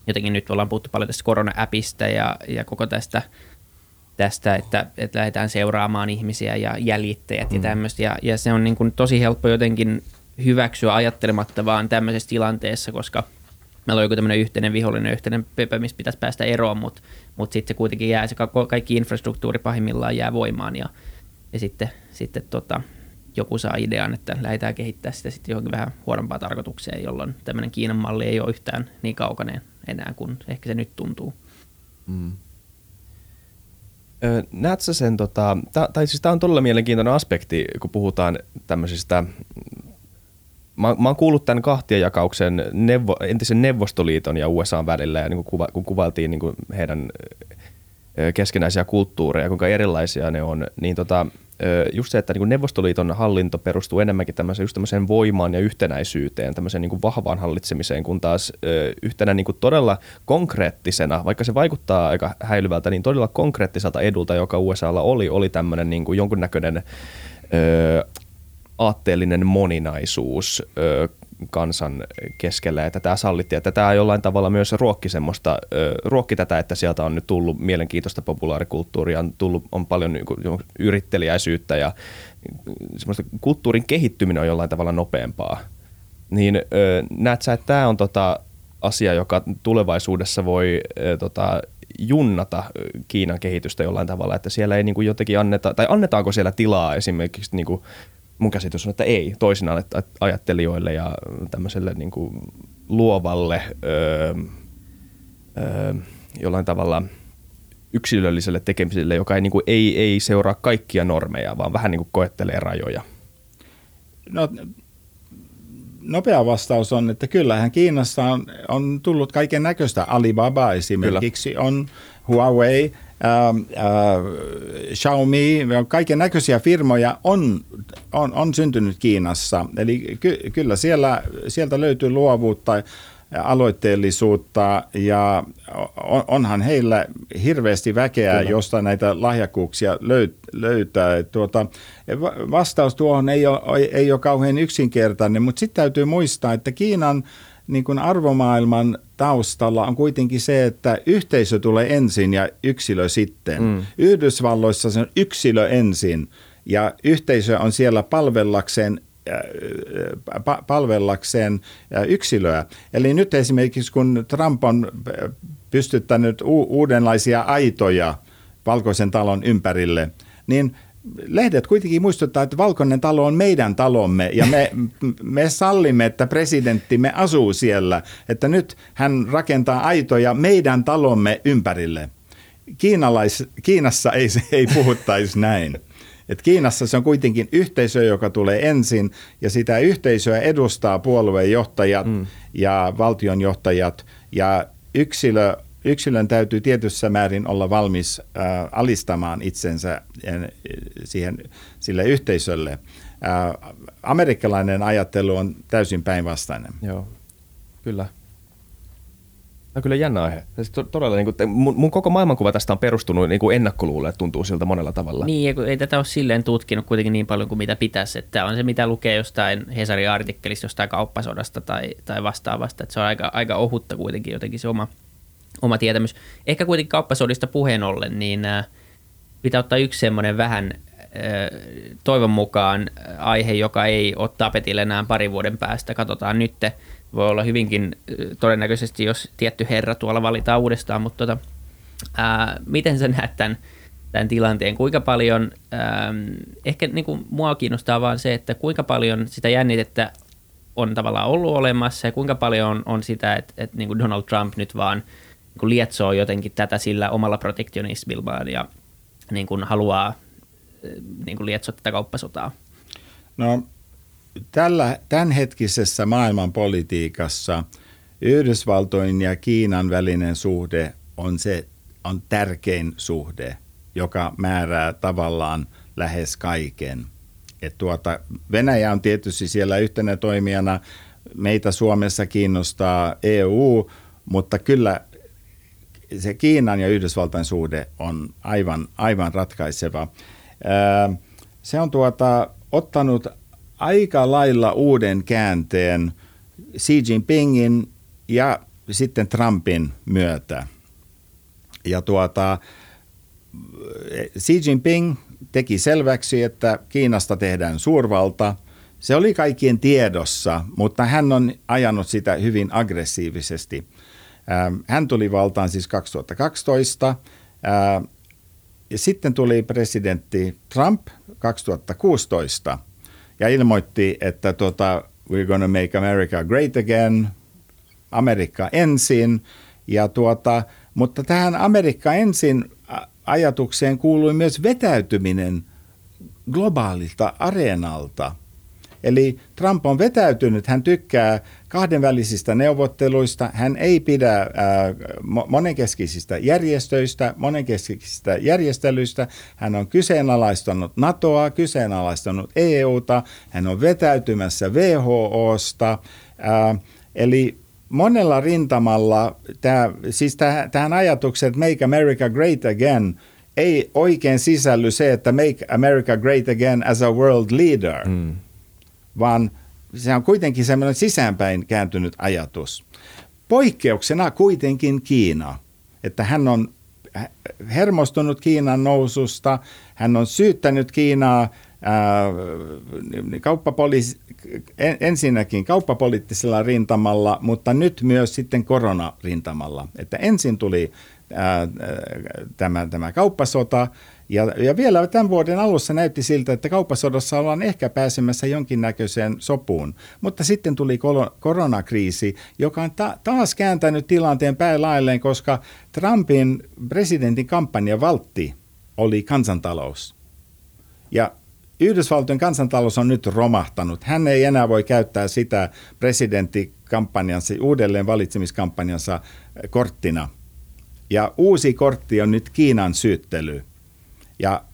jotenkin nyt ollaan puhuttu paljon tästä korona-appista ja, ja koko tästä, tästä että, että lähdetään seuraamaan ihmisiä ja jäljittäjät mm. ja tämmöistä ja, ja se on niin kuin tosi helppo jotenkin hyväksyä ajattelematta vaan tämmöisessä tilanteessa, koska – meillä on joku tämmöinen yhteinen vihollinen, yhteinen pepä, mistä pitäisi päästä eroon, mutta mut sitten se kuitenkin jää, se kaikki infrastruktuuri pahimmillaan jää voimaan ja, ja sitten, sitten tota, joku saa idean, että lähdetään kehittämään sitä sitten johonkin vähän huonompaan tarkoitukseen, jolloin tämmöinen Kiinan malli ei ole yhtään niin kaukainen enää kuin ehkä se nyt tuntuu. Mm. Sen, tota, tai siis tämä on todella mielenkiintoinen aspekti, kun puhutaan tämmöisistä Mä, mä oon kuullut tämän kahtiajakauksen neuvo, entisen Neuvostoliiton ja USA välillä, ja niin kun, kuva, kun kuvailtiin niin kuin heidän keskinäisiä kulttuureja, kuinka erilaisia ne on, niin tota, just se, että niin Neuvostoliiton hallinto perustuu enemmänkin tämmöiseen, just tämmöiseen voimaan ja yhtenäisyyteen, tämmöiseen niin kuin vahvaan hallitsemiseen, kun taas yhtenä niin kuin todella konkreettisena, vaikka se vaikuttaa aika häilyvältä, niin todella konkreettiselta edulta, joka USAlla oli, oli tämmöinen niin kuin jonkunnäköinen aatteellinen moninaisuus, kansan keskellä, että tämä sallittiin, että tämä jollain tavalla myös ruokki semmoista, ruokki tätä, että sieltä on nyt tullut mielenkiintoista populaarikulttuuria, on, tullut, on paljon niin kuin, yritteliäisyyttä ja semmoista kulttuurin kehittyminen on jollain tavalla nopeampaa. Niin näet sä, että tämä on tota asia, joka tulevaisuudessa voi tota, junnata Kiinan kehitystä jollain tavalla, että siellä ei niin kuin jotenkin anneta, tai annetaanko siellä tilaa esimerkiksi niin kuin mun käsitys on, että ei toisinaan ajattelijoille ja tämmöiselle niin kuin luovalle öö, öö, jollain tavalla yksilölliselle tekemiselle, joka ei, niin kuin, ei, ei seuraa kaikkia normeja, vaan vähän niin kuin koettelee rajoja. No, nopea vastaus on, että kyllähän Kiinassa on, on tullut kaiken näköistä. Alibaba esimerkiksi Kyllä. on Huawei, äh, äh, Xiaomi, kaiken näköisiä firmoja on, on, on syntynyt Kiinassa. Eli ky, kyllä siellä, sieltä löytyy luovuutta aloitteellisuutta ja onhan heillä hirveästi väkeä, Kyllä. josta näitä lahjakkuuksia löytää. Tuota, vastaus tuohon ei ole, ei ole kauhean yksinkertainen, mutta sitten täytyy muistaa, että Kiinan niin kuin arvomaailman taustalla on kuitenkin se, että yhteisö tulee ensin ja yksilö sitten. Mm. Yhdysvalloissa se on yksilö ensin ja yhteisö on siellä palvellakseen palvellakseen yksilöä. Eli nyt esimerkiksi kun Trump on pystyttänyt uudenlaisia aitoja valkoisen talon ympärille, niin lehdet kuitenkin muistuttaa, että valkoinen talo on meidän talomme ja me, me sallimme, että presidenttimme asuu siellä, että nyt hän rakentaa aitoja meidän talomme ympärille. Kiinalais, Kiinassa ei, ei puhuttaisi näin. Et Kiinassa se on kuitenkin yhteisö, joka tulee ensin ja sitä yhteisöä edustaa puoluejohtajat mm. ja valtionjohtajat ja yksilö yksilön täytyy tietyssä määrin olla valmis äh, alistamaan itsensä äh, siihen, sille yhteisölle. Äh, amerikkalainen ajattelu on täysin päinvastainen. Joo, kyllä. No kyllä jännä aihe. Siis to, todella, niin kuin, mun, mun koko maailmankuva tästä on perustunut niin kuin ennakkoluulle, tuntuu siltä monella tavalla. Niin, ei tätä ole silleen tutkinut kuitenkin niin paljon kuin mitä pitäisi. Että on se, mitä lukee jostain Hesarin artikkelista jostain kauppasodasta tai, tai vastaavasta. Että se on aika, aika ohutta kuitenkin jotenkin se oma, oma tietämys. Ehkä kuitenkin kauppasodista puheen ollen, niin äh, pitää ottaa yksi semmoinen vähän äh, toivon mukaan aihe, joka ei ole tapetille enää parin vuoden päästä. Katsotaan nyt voi olla hyvinkin todennäköisesti, jos tietty herra tuolla valitaan uudestaan, mutta tota, ää, miten sä näet tämän, tämän tilanteen, kuinka paljon, ää, ehkä niin kuin mua kiinnostaa vaan se, että kuinka paljon sitä jännitettä on tavallaan ollut olemassa ja kuinka paljon on, on sitä, että, että niin kuin Donald Trump nyt vaan niin lietsoo jotenkin tätä sillä omalla protektionismillaan ja niin kuin haluaa niin kuin lietsoa tätä kauppasotaa. No tällä, tämänhetkisessä maailmanpolitiikassa Yhdysvaltojen ja Kiinan välinen suhde on se on tärkein suhde, joka määrää tavallaan lähes kaiken. Et tuota, Venäjä on tietysti siellä yhtenä toimijana. Meitä Suomessa kiinnostaa EU, mutta kyllä se Kiinan ja Yhdysvaltain suhde on aivan, aivan ratkaiseva. Se on tuota, ottanut aika lailla uuden käänteen Xi Jinpingin ja sitten Trumpin myötä. Ja tuota, Xi Jinping teki selväksi, että Kiinasta tehdään suurvalta. Se oli kaikkien tiedossa, mutta hän on ajanut sitä hyvin aggressiivisesti. Ähm, hän tuli valtaan siis 2012. Äh, ja sitten tuli presidentti Trump 2016 – ja ilmoitti, että tota, we're gonna make America great again, Amerikka ensin. Ja tuota, mutta tähän Amerikka ensin ajatukseen kuului myös vetäytyminen globaalilta areenalta – Eli Trump on vetäytynyt, hän tykkää kahdenvälisistä neuvotteluista, hän ei pidä ää, monenkeskisistä järjestöistä, monenkeskisistä järjestelyistä, hän on kyseenalaistanut NATOa, kyseenalaistanut EUta, hän on vetäytymässä WHOsta, ää, eli monella rintamalla, tää, siis tähän ajatukseen, että Make America Great Again, ei oikein sisälly se, että Make America Great Again as a world leader. Mm vaan se on kuitenkin semmoinen sisäänpäin kääntynyt ajatus. Poikkeuksena kuitenkin Kiina, että hän on hermostunut Kiinan noususta, hän on syyttänyt Kiinaa kauppapoli- ensinnäkin kauppapoliittisella rintamalla, mutta nyt myös sitten koronarintamalla. Että ensin tuli ää, tämä, tämä kauppasota ja, ja vielä tämän vuoden alussa näytti siltä, että kauppasodassa ollaan ehkä pääsemässä jonkinnäköiseen sopuun. Mutta sitten tuli koronakriisi, joka on ta- taas kääntänyt tilanteen päälailleen, koska Trumpin presidentin kampanja valtti oli kansantalous. Ja Yhdysvaltojen kansantalous on nyt romahtanut. Hän ei enää voi käyttää sitä presidenttikampanjansa, uudelleen valitsemiskampanjansa korttina. Ja uusi kortti on nyt Kiinan syyttely. Ja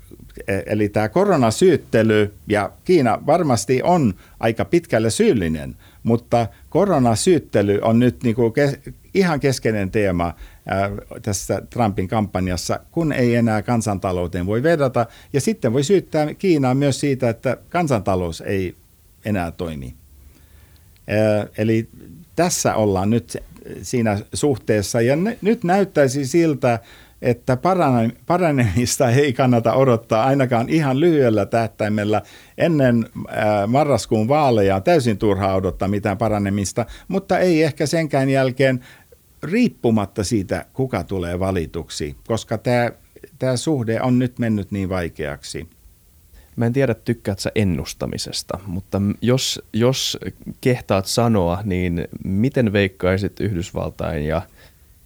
e, Eli tämä koronasyyttely, ja Kiina varmasti on aika pitkälle syyllinen, mutta koronasyyttely on nyt niin kuin kes, ihan keskeinen teema ää, tässä Trumpin kampanjassa, kun ei enää kansantalouteen voi vedata. Ja sitten voi syyttää Kiinaa myös siitä, että kansantalous ei enää toimi. Ää, eli tässä ollaan nyt siinä suhteessa, ja ne, nyt näyttäisi siltä, että paranemista ei kannata odottaa ainakaan ihan lyhyellä tähtäimellä. Ennen marraskuun vaaleja täysin turhaa odottaa mitään paranemista, mutta ei ehkä senkään jälkeen riippumatta siitä, kuka tulee valituksi, koska tämä, tämä suhde on nyt mennyt niin vaikeaksi. Mä en tiedä, tykkäät sä ennustamisesta, mutta jos, jos kehtaat sanoa, niin miten veikkaisit Yhdysvaltain ja –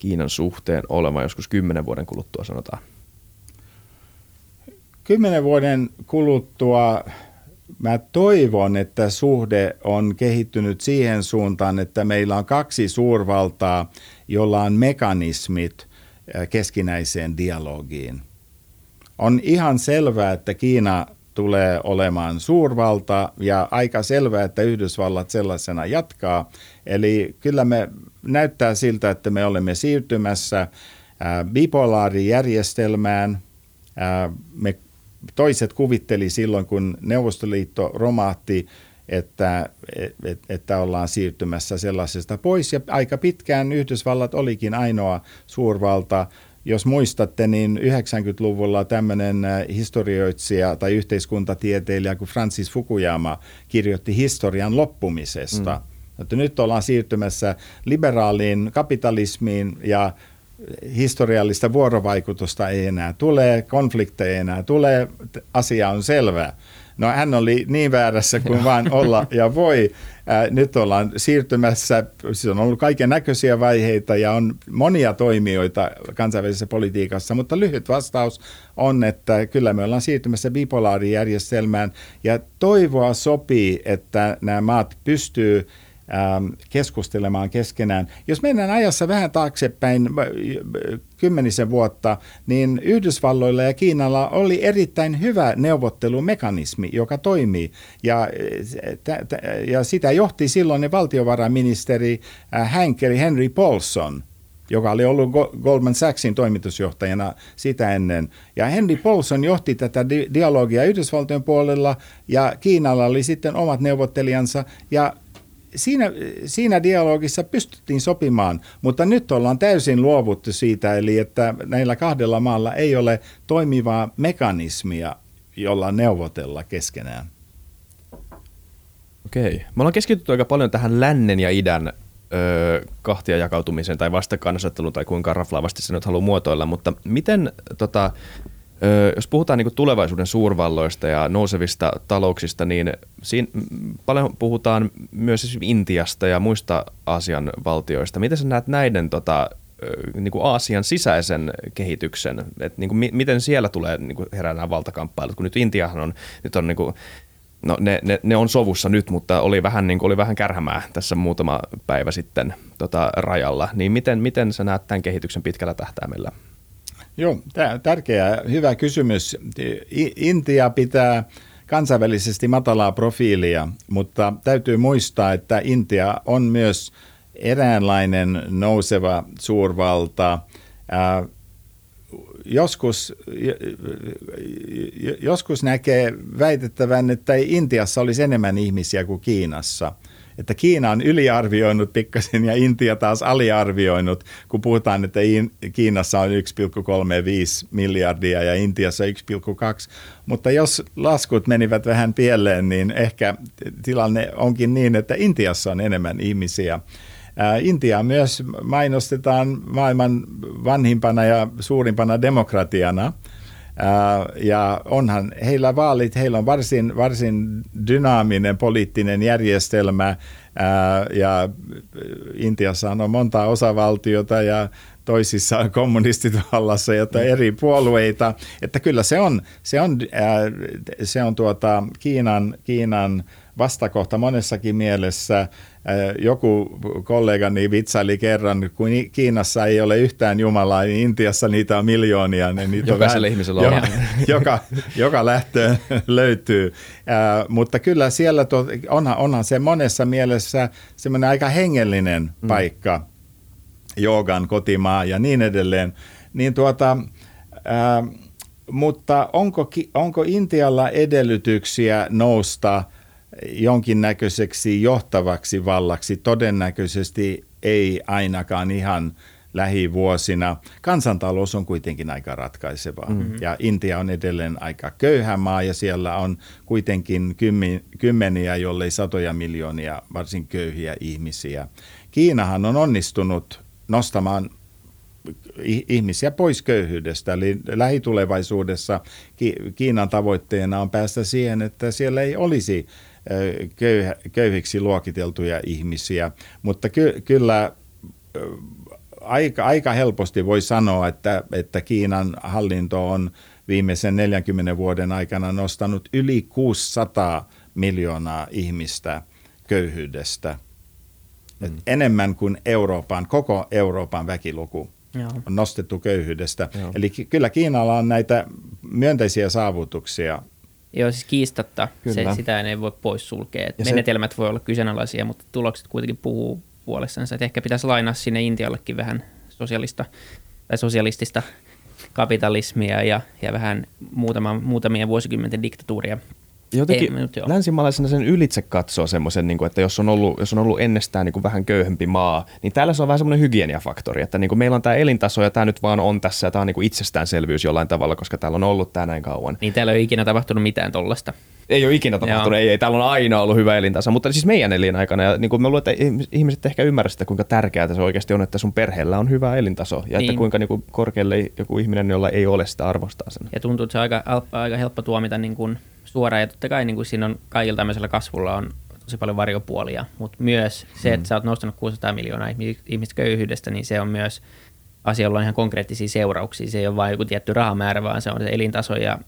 Kiinan suhteen olemaan joskus kymmenen vuoden kuluttua, sanotaan? Kymmenen vuoden kuluttua mä toivon, että suhde on kehittynyt siihen suuntaan, että meillä on kaksi suurvaltaa, jolla on mekanismit keskinäiseen dialogiin. On ihan selvää, että Kiina tulee olemaan suurvalta ja aika selvää, että Yhdysvallat sellaisena jatkaa. Eli kyllä me näyttää siltä, että me olemme siirtymässä bipolaarijärjestelmään. Me toiset kuvitteli silloin, kun Neuvostoliitto romahti, että, että ollaan siirtymässä sellaisesta pois. Ja aika pitkään Yhdysvallat olikin ainoa suurvalta, jos muistatte, niin 90-luvulla tämmöinen äh, historioitsija tai yhteiskuntatieteilijä kuin Francis Fukuyama kirjoitti historian loppumisesta. Mm. Että nyt ollaan siirtymässä liberaaliin kapitalismiin ja historiallista vuorovaikutusta ei enää tule, konflikteja ei enää tule, asia on selvä. No hän oli niin väärässä kuin vain olla ja voi. Nyt ollaan siirtymässä, siis on ollut kaiken näköisiä vaiheita ja on monia toimijoita kansainvälisessä politiikassa, mutta lyhyt vastaus on, että kyllä me ollaan siirtymässä bipolaarijärjestelmään ja toivoa sopii, että nämä maat pystyy Ähm, keskustelemaan keskenään. Jos mennään ajassa vähän taaksepäin kymmenisen vuotta, niin Yhdysvalloilla ja Kiinalla oli erittäin hyvä neuvottelumekanismi, joka toimii. Ja, ja sitä johti silloinen valtiovarainministeri Hänkeli äh, Henry Paulson – joka oli ollut Goldman Sachsin toimitusjohtajana sitä ennen. Ja Henry Paulson johti tätä di- dialogia Yhdysvaltojen puolella ja Kiinalla oli sitten omat neuvottelijansa ja siinä, siinä dialogissa pystyttiin sopimaan, mutta nyt ollaan täysin luovuttu siitä, eli että näillä kahdella maalla ei ole toimivaa mekanismia, jolla neuvotella keskenään. Okei. Me ollaan keskitytty aika paljon tähän lännen ja idän öö, kahtia jakautumiseen tai vastakkainasetteluun tai kuinka raflaavasti se nyt haluaa muotoilla, mutta miten tota, jos puhutaan niin tulevaisuuden suurvalloista ja nousevista talouksista, niin siinä paljon puhutaan myös Intiasta ja muista Aasian valtioista. Miten sä näet näiden tota, niin kuin Aasian sisäisen kehityksen, että niin kuin, miten siellä tulee niin kuin herää nämä valtakamppailut, kun nyt Intiahan on, nyt on niin kuin, no ne, ne, ne, on sovussa nyt, mutta oli vähän, niin kuin, oli vähän kärhämää tässä muutama päivä sitten tota, rajalla, niin miten, miten sä näet tämän kehityksen pitkällä tähtäimellä? Joo, tärkeä, hyvä kysymys. Intia pitää kansainvälisesti matalaa profiilia, mutta täytyy muistaa, että Intia on myös eräänlainen nouseva suurvalta. joskus, joskus näkee väitettävän, että Intiassa olisi enemmän ihmisiä kuin Kiinassa – että Kiina on yliarvioinut pikkasen ja Intia taas aliarvioinut, kun puhutaan, että Kiinassa on 1,35 miljardia ja Intiassa 1,2. Mutta jos laskut menivät vähän pieleen, niin ehkä tilanne onkin niin, että Intiassa on enemmän ihmisiä. Intia myös mainostetaan maailman vanhimpana ja suurimpana demokratiana – ja onhan heillä vaalit, heillä on varsin, varsin dynaaminen poliittinen järjestelmä ja Intiassa on monta osavaltiota ja toisissa on kommunistit vallassa ja eri puolueita, että kyllä se on, se on, se on tuota Kiinan, Kiinan vastakohta monessakin mielessä. Joku kollegani vitsaili kerran, kun Kiinassa ei ole yhtään Jumalaa, niin Intiassa niitä on miljoonia. Niin niitä Jokaisella on ihmisellä on. Joka, joka lähtöön löytyy. mutta kyllä siellä to, onhan, onhan se monessa mielessä semmoinen aika hengellinen mm. paikka, joogan kotimaa ja niin edelleen. Niin tuota, ää, mutta onko, onko Intialla edellytyksiä nousta – jonkinnäköiseksi johtavaksi vallaksi. Todennäköisesti ei ainakaan ihan lähivuosina. Kansantalous on kuitenkin aika ratkaiseva mm-hmm. ja Intia on edelleen aika köyhä maa ja siellä on kuitenkin kymmeniä, jollei satoja miljoonia varsin köyhiä ihmisiä. Kiinahan on onnistunut nostamaan ihmisiä pois köyhyydestä. Eli lähitulevaisuudessa Kiinan tavoitteena on päästä siihen, että siellä ei olisi köyhä, köyhiksi luokiteltuja ihmisiä, mutta ky, kyllä aika, aika helposti voi sanoa, että, että Kiinan hallinto on viimeisen 40 vuoden aikana nostanut yli 600 miljoonaa ihmistä köyhyydestä. Mm. enemmän kuin Euroopan, koko Euroopan väkiluku Joo. on nostettu köyhyydestä. Joo. Eli kyllä Kiinalla on näitä myönteisiä saavutuksia Joo, siis kiistatta. Se, sitä ei voi pois sulkea. Et menetelmät se... voi olla kyseenalaisia, mutta tulokset kuitenkin puhuu puolessansa. Et ehkä pitäisi lainaa sinne Intiallekin vähän sosialista tai sosialistista kapitalismia ja, ja vähän muutama, muutamia vuosikymmenten diktatuuria jotenkin Ei, länsimaalaisena sen ylitse katsoo semmoisen, niin että jos on ollut, jos on ollut ennestään niin kuin vähän köyhempi maa, niin täällä se on vähän semmoinen hygieniafaktori, että niin kuin meillä on tämä elintaso ja tämä nyt vaan on tässä ja tämä on niin kuin itsestäänselvyys jollain tavalla, koska täällä on ollut tämä näin kauan. Niin täällä ei ole ikinä tapahtunut mitään tollasta. Ei ole ikinä tapahtunut, ei, ei, täällä on aina ollut hyvä elintaso, mutta siis meidän elinaikana, ja niin kuin mä luulen, että ihmiset ehkä ymmärrä sitä, kuinka tärkeää se oikeasti on, että sun perheellä on hyvä elintaso, ja niin. että kuinka niin kuin korkealle joku ihminen, jolla ei ole sitä arvostaa sen. Ja tuntuu, että se on aika, aika helppo tuomita niin kuin suoraan. Ja totta kai niin kuin siinä on kaikilla tämmöisellä kasvulla on tosi paljon varjopuolia, mutta myös se, että mm. sä oot nostanut 600 miljoonaa ihmistä köyhyydestä, niin se on myös asia, jolla on ihan konkreettisia seurauksia. Se ei ole vain joku tietty rahamäärä, vaan se on se elintaso ja,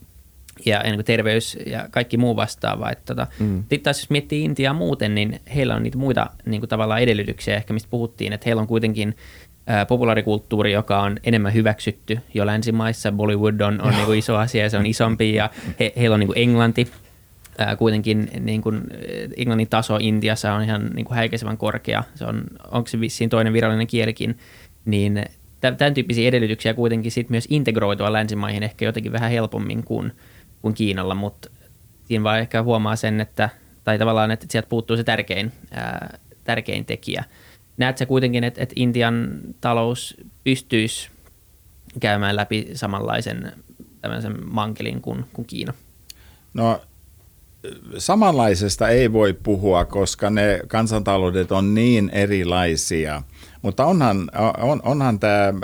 ja niin kuin terveys ja kaikki muu vastaava. Että tota, mm. taas jos miettii Intiaa muuten, niin heillä on niitä muita niin kuin tavallaan edellytyksiä ehkä, mistä puhuttiin, että heillä on kuitenkin – populaarikulttuuri, joka on enemmän hyväksytty jo länsimaissa. Bollywood on, on niin kuin iso asia, se on isompi ja he, heillä on niin kuin Englanti. Ää, kuitenkin niin kuin englannin taso Intiassa on ihan niin kuin häikäisevän korkea. Se on, onko se vissiin toinen virallinen kielikin, niin tämän tyyppisiä edellytyksiä kuitenkin sit myös integroitua länsimaihin ehkä jotenkin vähän helpommin kuin, kuin Kiinalla, mutta siinä vaan ehkä huomaa sen, että, tai tavallaan, että sieltä puuttuu se tärkein, ää, tärkein tekijä – näet sä kuitenkin, että, että Intian talous pystyisi käymään läpi samanlaisen tämmöisen mankelin kuin, kuin Kiina? No samanlaisesta ei voi puhua, koska ne kansantaloudet on niin erilaisia. Mutta onhan, on, onhan tämä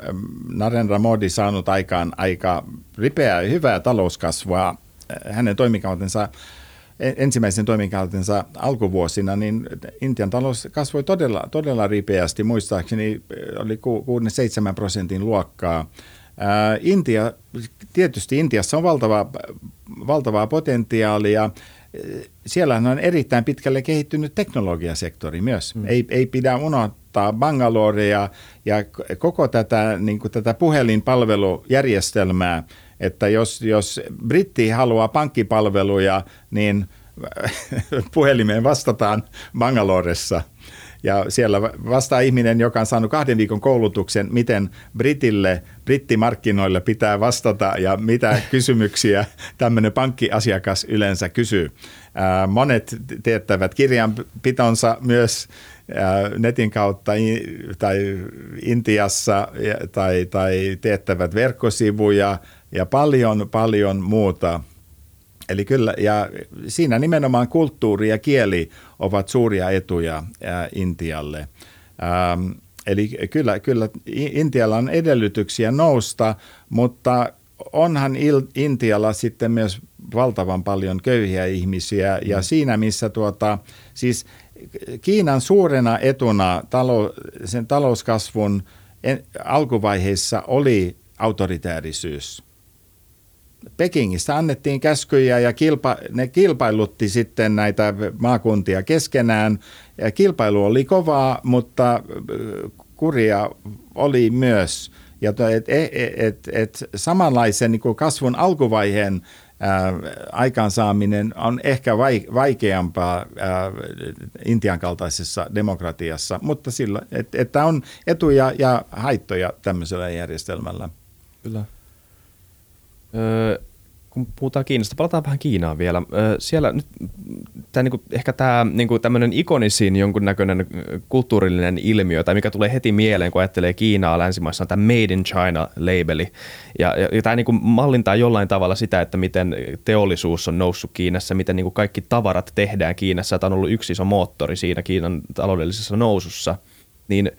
Narendra Modi saanut aikaan aika ripeää hyvää talouskasvua hänen toimikautensa ensimmäisen toimikautensa alkuvuosina, niin Intian talous kasvoi todella, todella ripeästi, muistaakseni oli 6-7 prosentin luokkaa. Intia, tietysti Intiassa on valtava, valtavaa potentiaalia. Siellä on erittäin pitkälle kehittynyt teknologiasektori myös. Mm. Ei, ei pidä unohtaa Bangalorea ja koko tätä, niin tätä puhelinpalvelujärjestelmää – että jos, jos britti haluaa pankkipalveluja, niin puhelimeen vastataan Bangaloressa. ja siellä vastaa ihminen, joka on saanut kahden viikon koulutuksen, miten Britille, brittimarkkinoille pitää vastata ja mitä kysymyksiä tämmöinen pankkiasiakas yleensä kysyy. Monet teettävät kirjanpitonsa myös netin kautta tai Intiassa tai, tai teettävät verkkosivuja ja paljon, paljon muuta. Eli kyllä, ja siinä nimenomaan kulttuuri ja kieli ovat suuria etuja Intialle. Ähm, eli kyllä, kyllä Intialla on edellytyksiä nousta, mutta onhan Intialla sitten myös valtavan paljon köyhiä ihmisiä ja mm. siinä missä tuota, siis Kiinan suurena etuna talo, sen talouskasvun alkuvaiheissa oli autoritäärisyys. Pekingistä annettiin käskyjä ja kilpa, ne kilpailutti sitten näitä maakuntia keskenään. Ja kilpailu oli kovaa, mutta kuria oli myös. Ja et, et, et, et samanlaisen niin kasvun alkuvaiheen ää, aikaansaaminen on ehkä vaikeampaa ää, Intian kaltaisessa demokratiassa, mutta sillä, että et on etuja ja haittoja tämmöisellä järjestelmällä. Kyllä. Öö, kun puhutaan Kiinasta, palataan vähän Kiinaan vielä. Siellä nyt tämä, niin kuin, ehkä tämä niin kuin tämmöinen ikonisin jonkunnäköinen kulttuurillinen ilmiö, tai mikä tulee heti mieleen, kun ajattelee Kiinaa länsimaissa, on tämä Made in China-labeli. Ja, ja, ja tämä niin kuin mallintaa jollain tavalla sitä, että miten teollisuus on noussut Kiinassa, miten niin kuin kaikki tavarat tehdään Kiinassa. Tämä on ollut yksi iso moottori siinä Kiinan taloudellisessa nousussa. Niin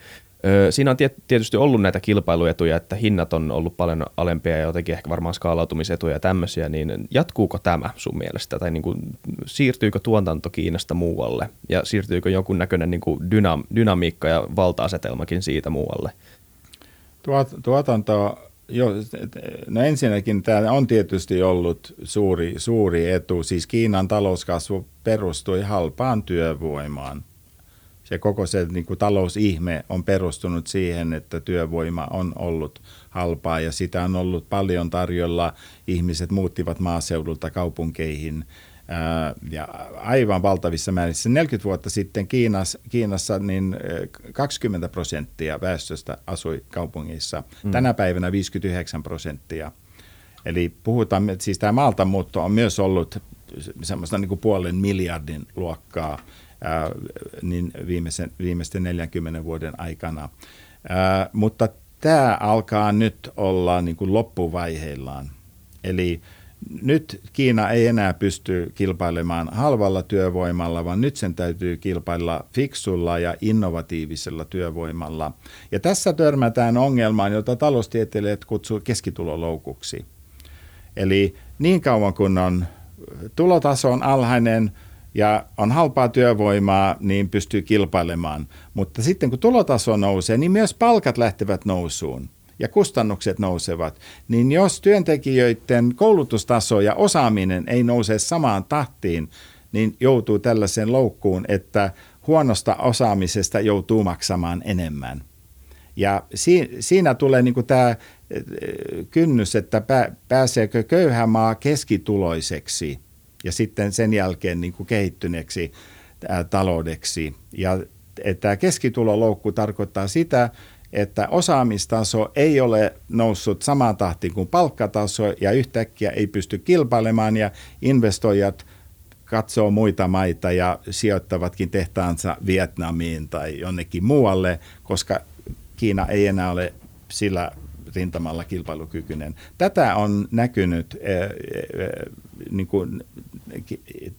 Siinä on tietysti ollut näitä kilpailuetuja, että hinnat on ollut paljon alempia ja jotenkin ehkä varmaan skaalautumisetuja ja tämmöisiä, niin jatkuuko tämä sun mielestä? Tai niin kuin, siirtyykö tuotanto Kiinasta muualle ja siirtyykö jonkun näköinen niin kuin dyna- dynamiikka ja valta-asetelmakin siitä muualle? Tuot, tuotanto, jo, no ensinnäkin tämä on tietysti ollut suuri, suuri etu, siis Kiinan talouskasvu perustui halpaan työvoimaan – se koko se niin kuin talousihme on perustunut siihen, että työvoima on ollut halpaa ja sitä on ollut paljon tarjolla. Ihmiset muuttivat maaseudulta kaupunkeihin ja aivan valtavissa määrissä. 40 vuotta sitten Kiinassa, Kiinassa niin 20 prosenttia väestöstä asui kaupungissa. Mm. Tänä päivänä 59 prosenttia. Eli puhutaan, että siis tämä maaltamuutto on myös ollut semmoista niin kuin puolen miljardin luokkaa niin viimeisen, viimeisten 40 vuoden aikana. Mutta tämä alkaa nyt olla niin kuin loppuvaiheillaan. Eli nyt Kiina ei enää pysty kilpailemaan halvalla työvoimalla, vaan nyt sen täytyy kilpailla fiksulla ja innovatiivisella työvoimalla. Ja tässä törmätään ongelmaan, jota taloustieteilijät kutsuu keskituloloukuksi. Eli niin kauan kun on tulotaso on alhainen – ja on halpaa työvoimaa, niin pystyy kilpailemaan. Mutta sitten kun tulotaso nousee, niin myös palkat lähtevät nousuun ja kustannukset nousevat, niin jos työntekijöiden koulutustaso ja osaaminen ei nouse samaan tahtiin, niin joutuu tällaiseen loukkuun, että huonosta osaamisesta joutuu maksamaan enemmän. Ja siinä tulee niin tämä kynnys, että pääseekö köyhä maa keskituloiseksi – ja sitten sen jälkeen niin kuin kehittyneeksi ää, taloudeksi. Ja tämä keskituloloukku tarkoittaa sitä, että osaamistaso ei ole noussut samaan tahtiin kuin palkkataso ja yhtäkkiä ei pysty kilpailemaan ja investoijat katsoo muita maita ja sijoittavatkin tehtaansa Vietnamiin tai jonnekin muualle, koska Kiina ei enää ole sillä rintamalla kilpailukykyinen. Tätä on näkynyt niin kuin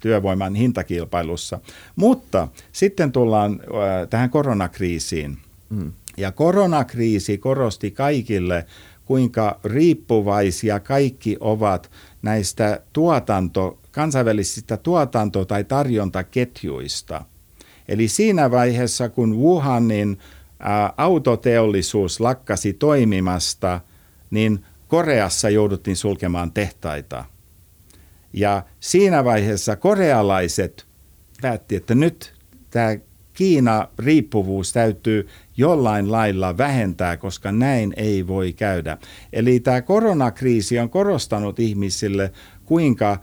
työvoiman hintakilpailussa. Mutta sitten tullaan tähän koronakriisiin. Mm. Ja koronakriisi korosti kaikille, kuinka riippuvaisia kaikki ovat näistä tuotanto, kansainvälisistä tuotanto- tai tarjontaketjuista. Eli siinä vaiheessa, kun Wuhanin autoteollisuus lakkasi toimimasta, niin Koreassa jouduttiin sulkemaan tehtaita. Ja siinä vaiheessa korealaiset päätti, että nyt tämä Kiina-riippuvuus täytyy jollain lailla vähentää, koska näin ei voi käydä. Eli tämä koronakriisi on korostanut ihmisille, kuinka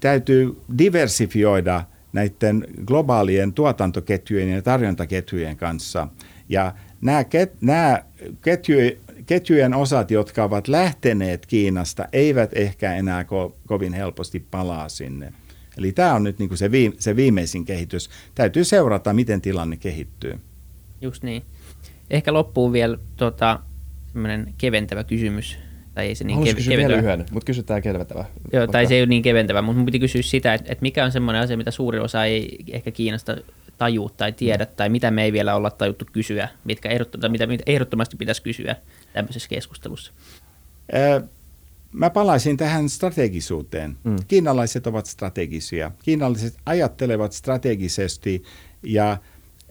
täytyy diversifioida näiden globaalien tuotantoketjujen ja tarjontaketjujen kanssa. Ja nämä, ket, nämä ketju, ketjujen osat, jotka ovat lähteneet Kiinasta, eivät ehkä enää ko, kovin helposti palaa sinne. Eli tämä on nyt niin kuin se, viime, se viimeisin kehitys. Täytyy seurata, miten tilanne kehittyy. Just niin. Ehkä loppuu vielä tota, keventävä kysymys tai ei se niin kev- keventävä. vielä yhden, mutta kysytään keventävä. Joo, tai se ei ole niin keventävä, mutta mun piti kysyä sitä, että, että mikä on semmoinen asia, mitä suuri osa ei ehkä Kiinasta tajuu tai tiedä, mm. tai mitä me ei vielä olla tajuttu kysyä, mitkä ehdottomasti, mitä, ehdottomasti pitäisi kysyä tämmöisessä keskustelussa. Ää, mä palaisin tähän strategisuuteen. Mm. Kiinalaiset ovat strategisia. Kiinalaiset ajattelevat strategisesti, ja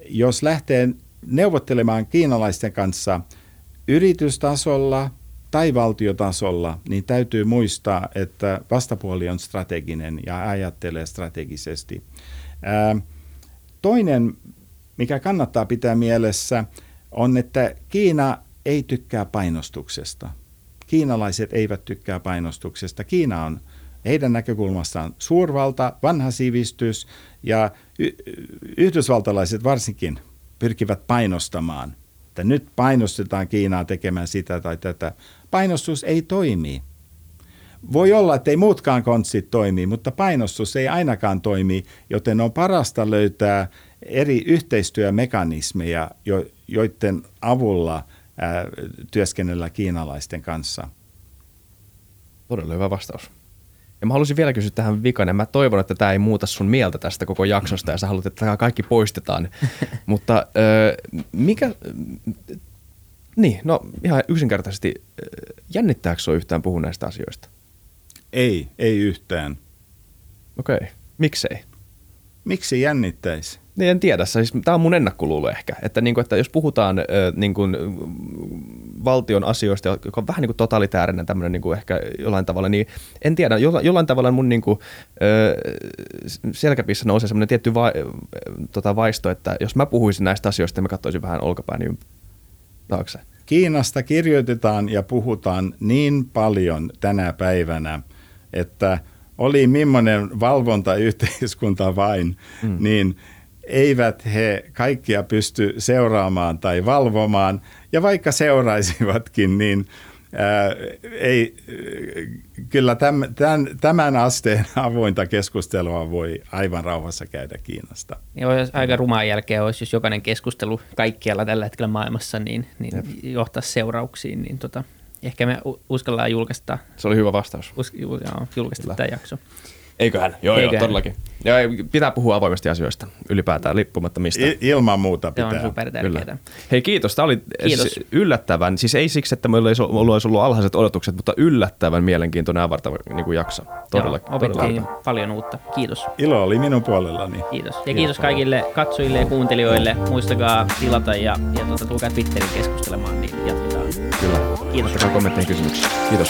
jos lähtee neuvottelemaan kiinalaisten kanssa yritystasolla – tai valtiotasolla, niin täytyy muistaa, että vastapuoli on strateginen ja ajattelee strategisesti. Ää, toinen, mikä kannattaa pitää mielessä, on, että Kiina ei tykkää painostuksesta. Kiinalaiset eivät tykkää painostuksesta. Kiina on heidän näkökulmastaan suurvalta, vanha sivistys ja y- yhdysvaltalaiset varsinkin pyrkivät painostamaan. Että nyt painostetaan Kiinaa tekemään sitä tai tätä. Painostus ei toimi. Voi olla, että ei muutkaan konstit toimi, mutta painostus ei ainakaan toimi, joten on parasta löytää eri yhteistyömekanismeja, joiden avulla ää, työskennellä kiinalaisten kanssa. Todella hyvä vastaus. Ja mä haluaisin vielä kysyä tähän vikan, mä toivon, että tämä ei muuta sun mieltä tästä koko jaksosta ja sä haluat, että tämä kaikki poistetaan. Mutta mikä, niin, no ihan yksinkertaisesti, jännittääkö se yhtään puhua näistä asioista? Ei, ei yhtään. Okei, okay. miksei? Miksi jännittäisi? Niin en tiedä, siis tämä on mun ennakkoluulo ehkä, että, niin kuin, että jos puhutaan äh, niin kuin, valtion asioista, joka on vähän niin kuin totalitäärinen tämmöinen niin kuin ehkä jollain tavalla, niin en tiedä, jollain, jollain tavalla mun niin kuin, selkäpissä nousee semmoinen tietty va, tota vaisto, että jos mä puhuisin näistä asioista, niin mä katsoisin vähän olkapääni taakse. Kiinasta kirjoitetaan ja puhutaan niin paljon tänä päivänä, että oli millainen valvontayhteiskunta vain, mm. niin eivät he kaikkia pysty seuraamaan tai valvomaan. Ja vaikka seuraisivatkin, niin ää, ei, kyllä tämän, tämän asteen avointa keskustelua voi aivan rauhassa käydä Kiinasta. Joo, jos aika rumaan jälkeen olisi, jos jokainen keskustelu kaikkialla tällä hetkellä maailmassa niin, niin johtaa seurauksiin, niin tota, ehkä me uskallaan julkaista. Se oli hyvä vastaus. Us, joo, julkaista tämä jakso. Eiköhän, joo, Eiköhän. joo todellakin. Ja pitää puhua avoimesti asioista ylipäätään, lippumatta mistä. I, ilman muuta pitää. Se on super tärkeää. Hei kiitos, tämä oli kiitos. yllättävän, siis ei siksi, että meillä olisi ollut, alhaiset odotukset, mutta yllättävän mielenkiintoinen avartava niin kuin jakso. Todella, joo, opittiin todella. paljon uutta. Kiitos. Ilo oli minun puolellani. Kiitos. Ja kiitos kaikille katsojille ja kuuntelijoille. Muistakaa tilata ja, ja tuota, tulkaa Twitterin keskustelemaan, niin jatketaan. Kyllä. Kiitos. Ottakaa kommentteihin kysymyksiä. Kiitos.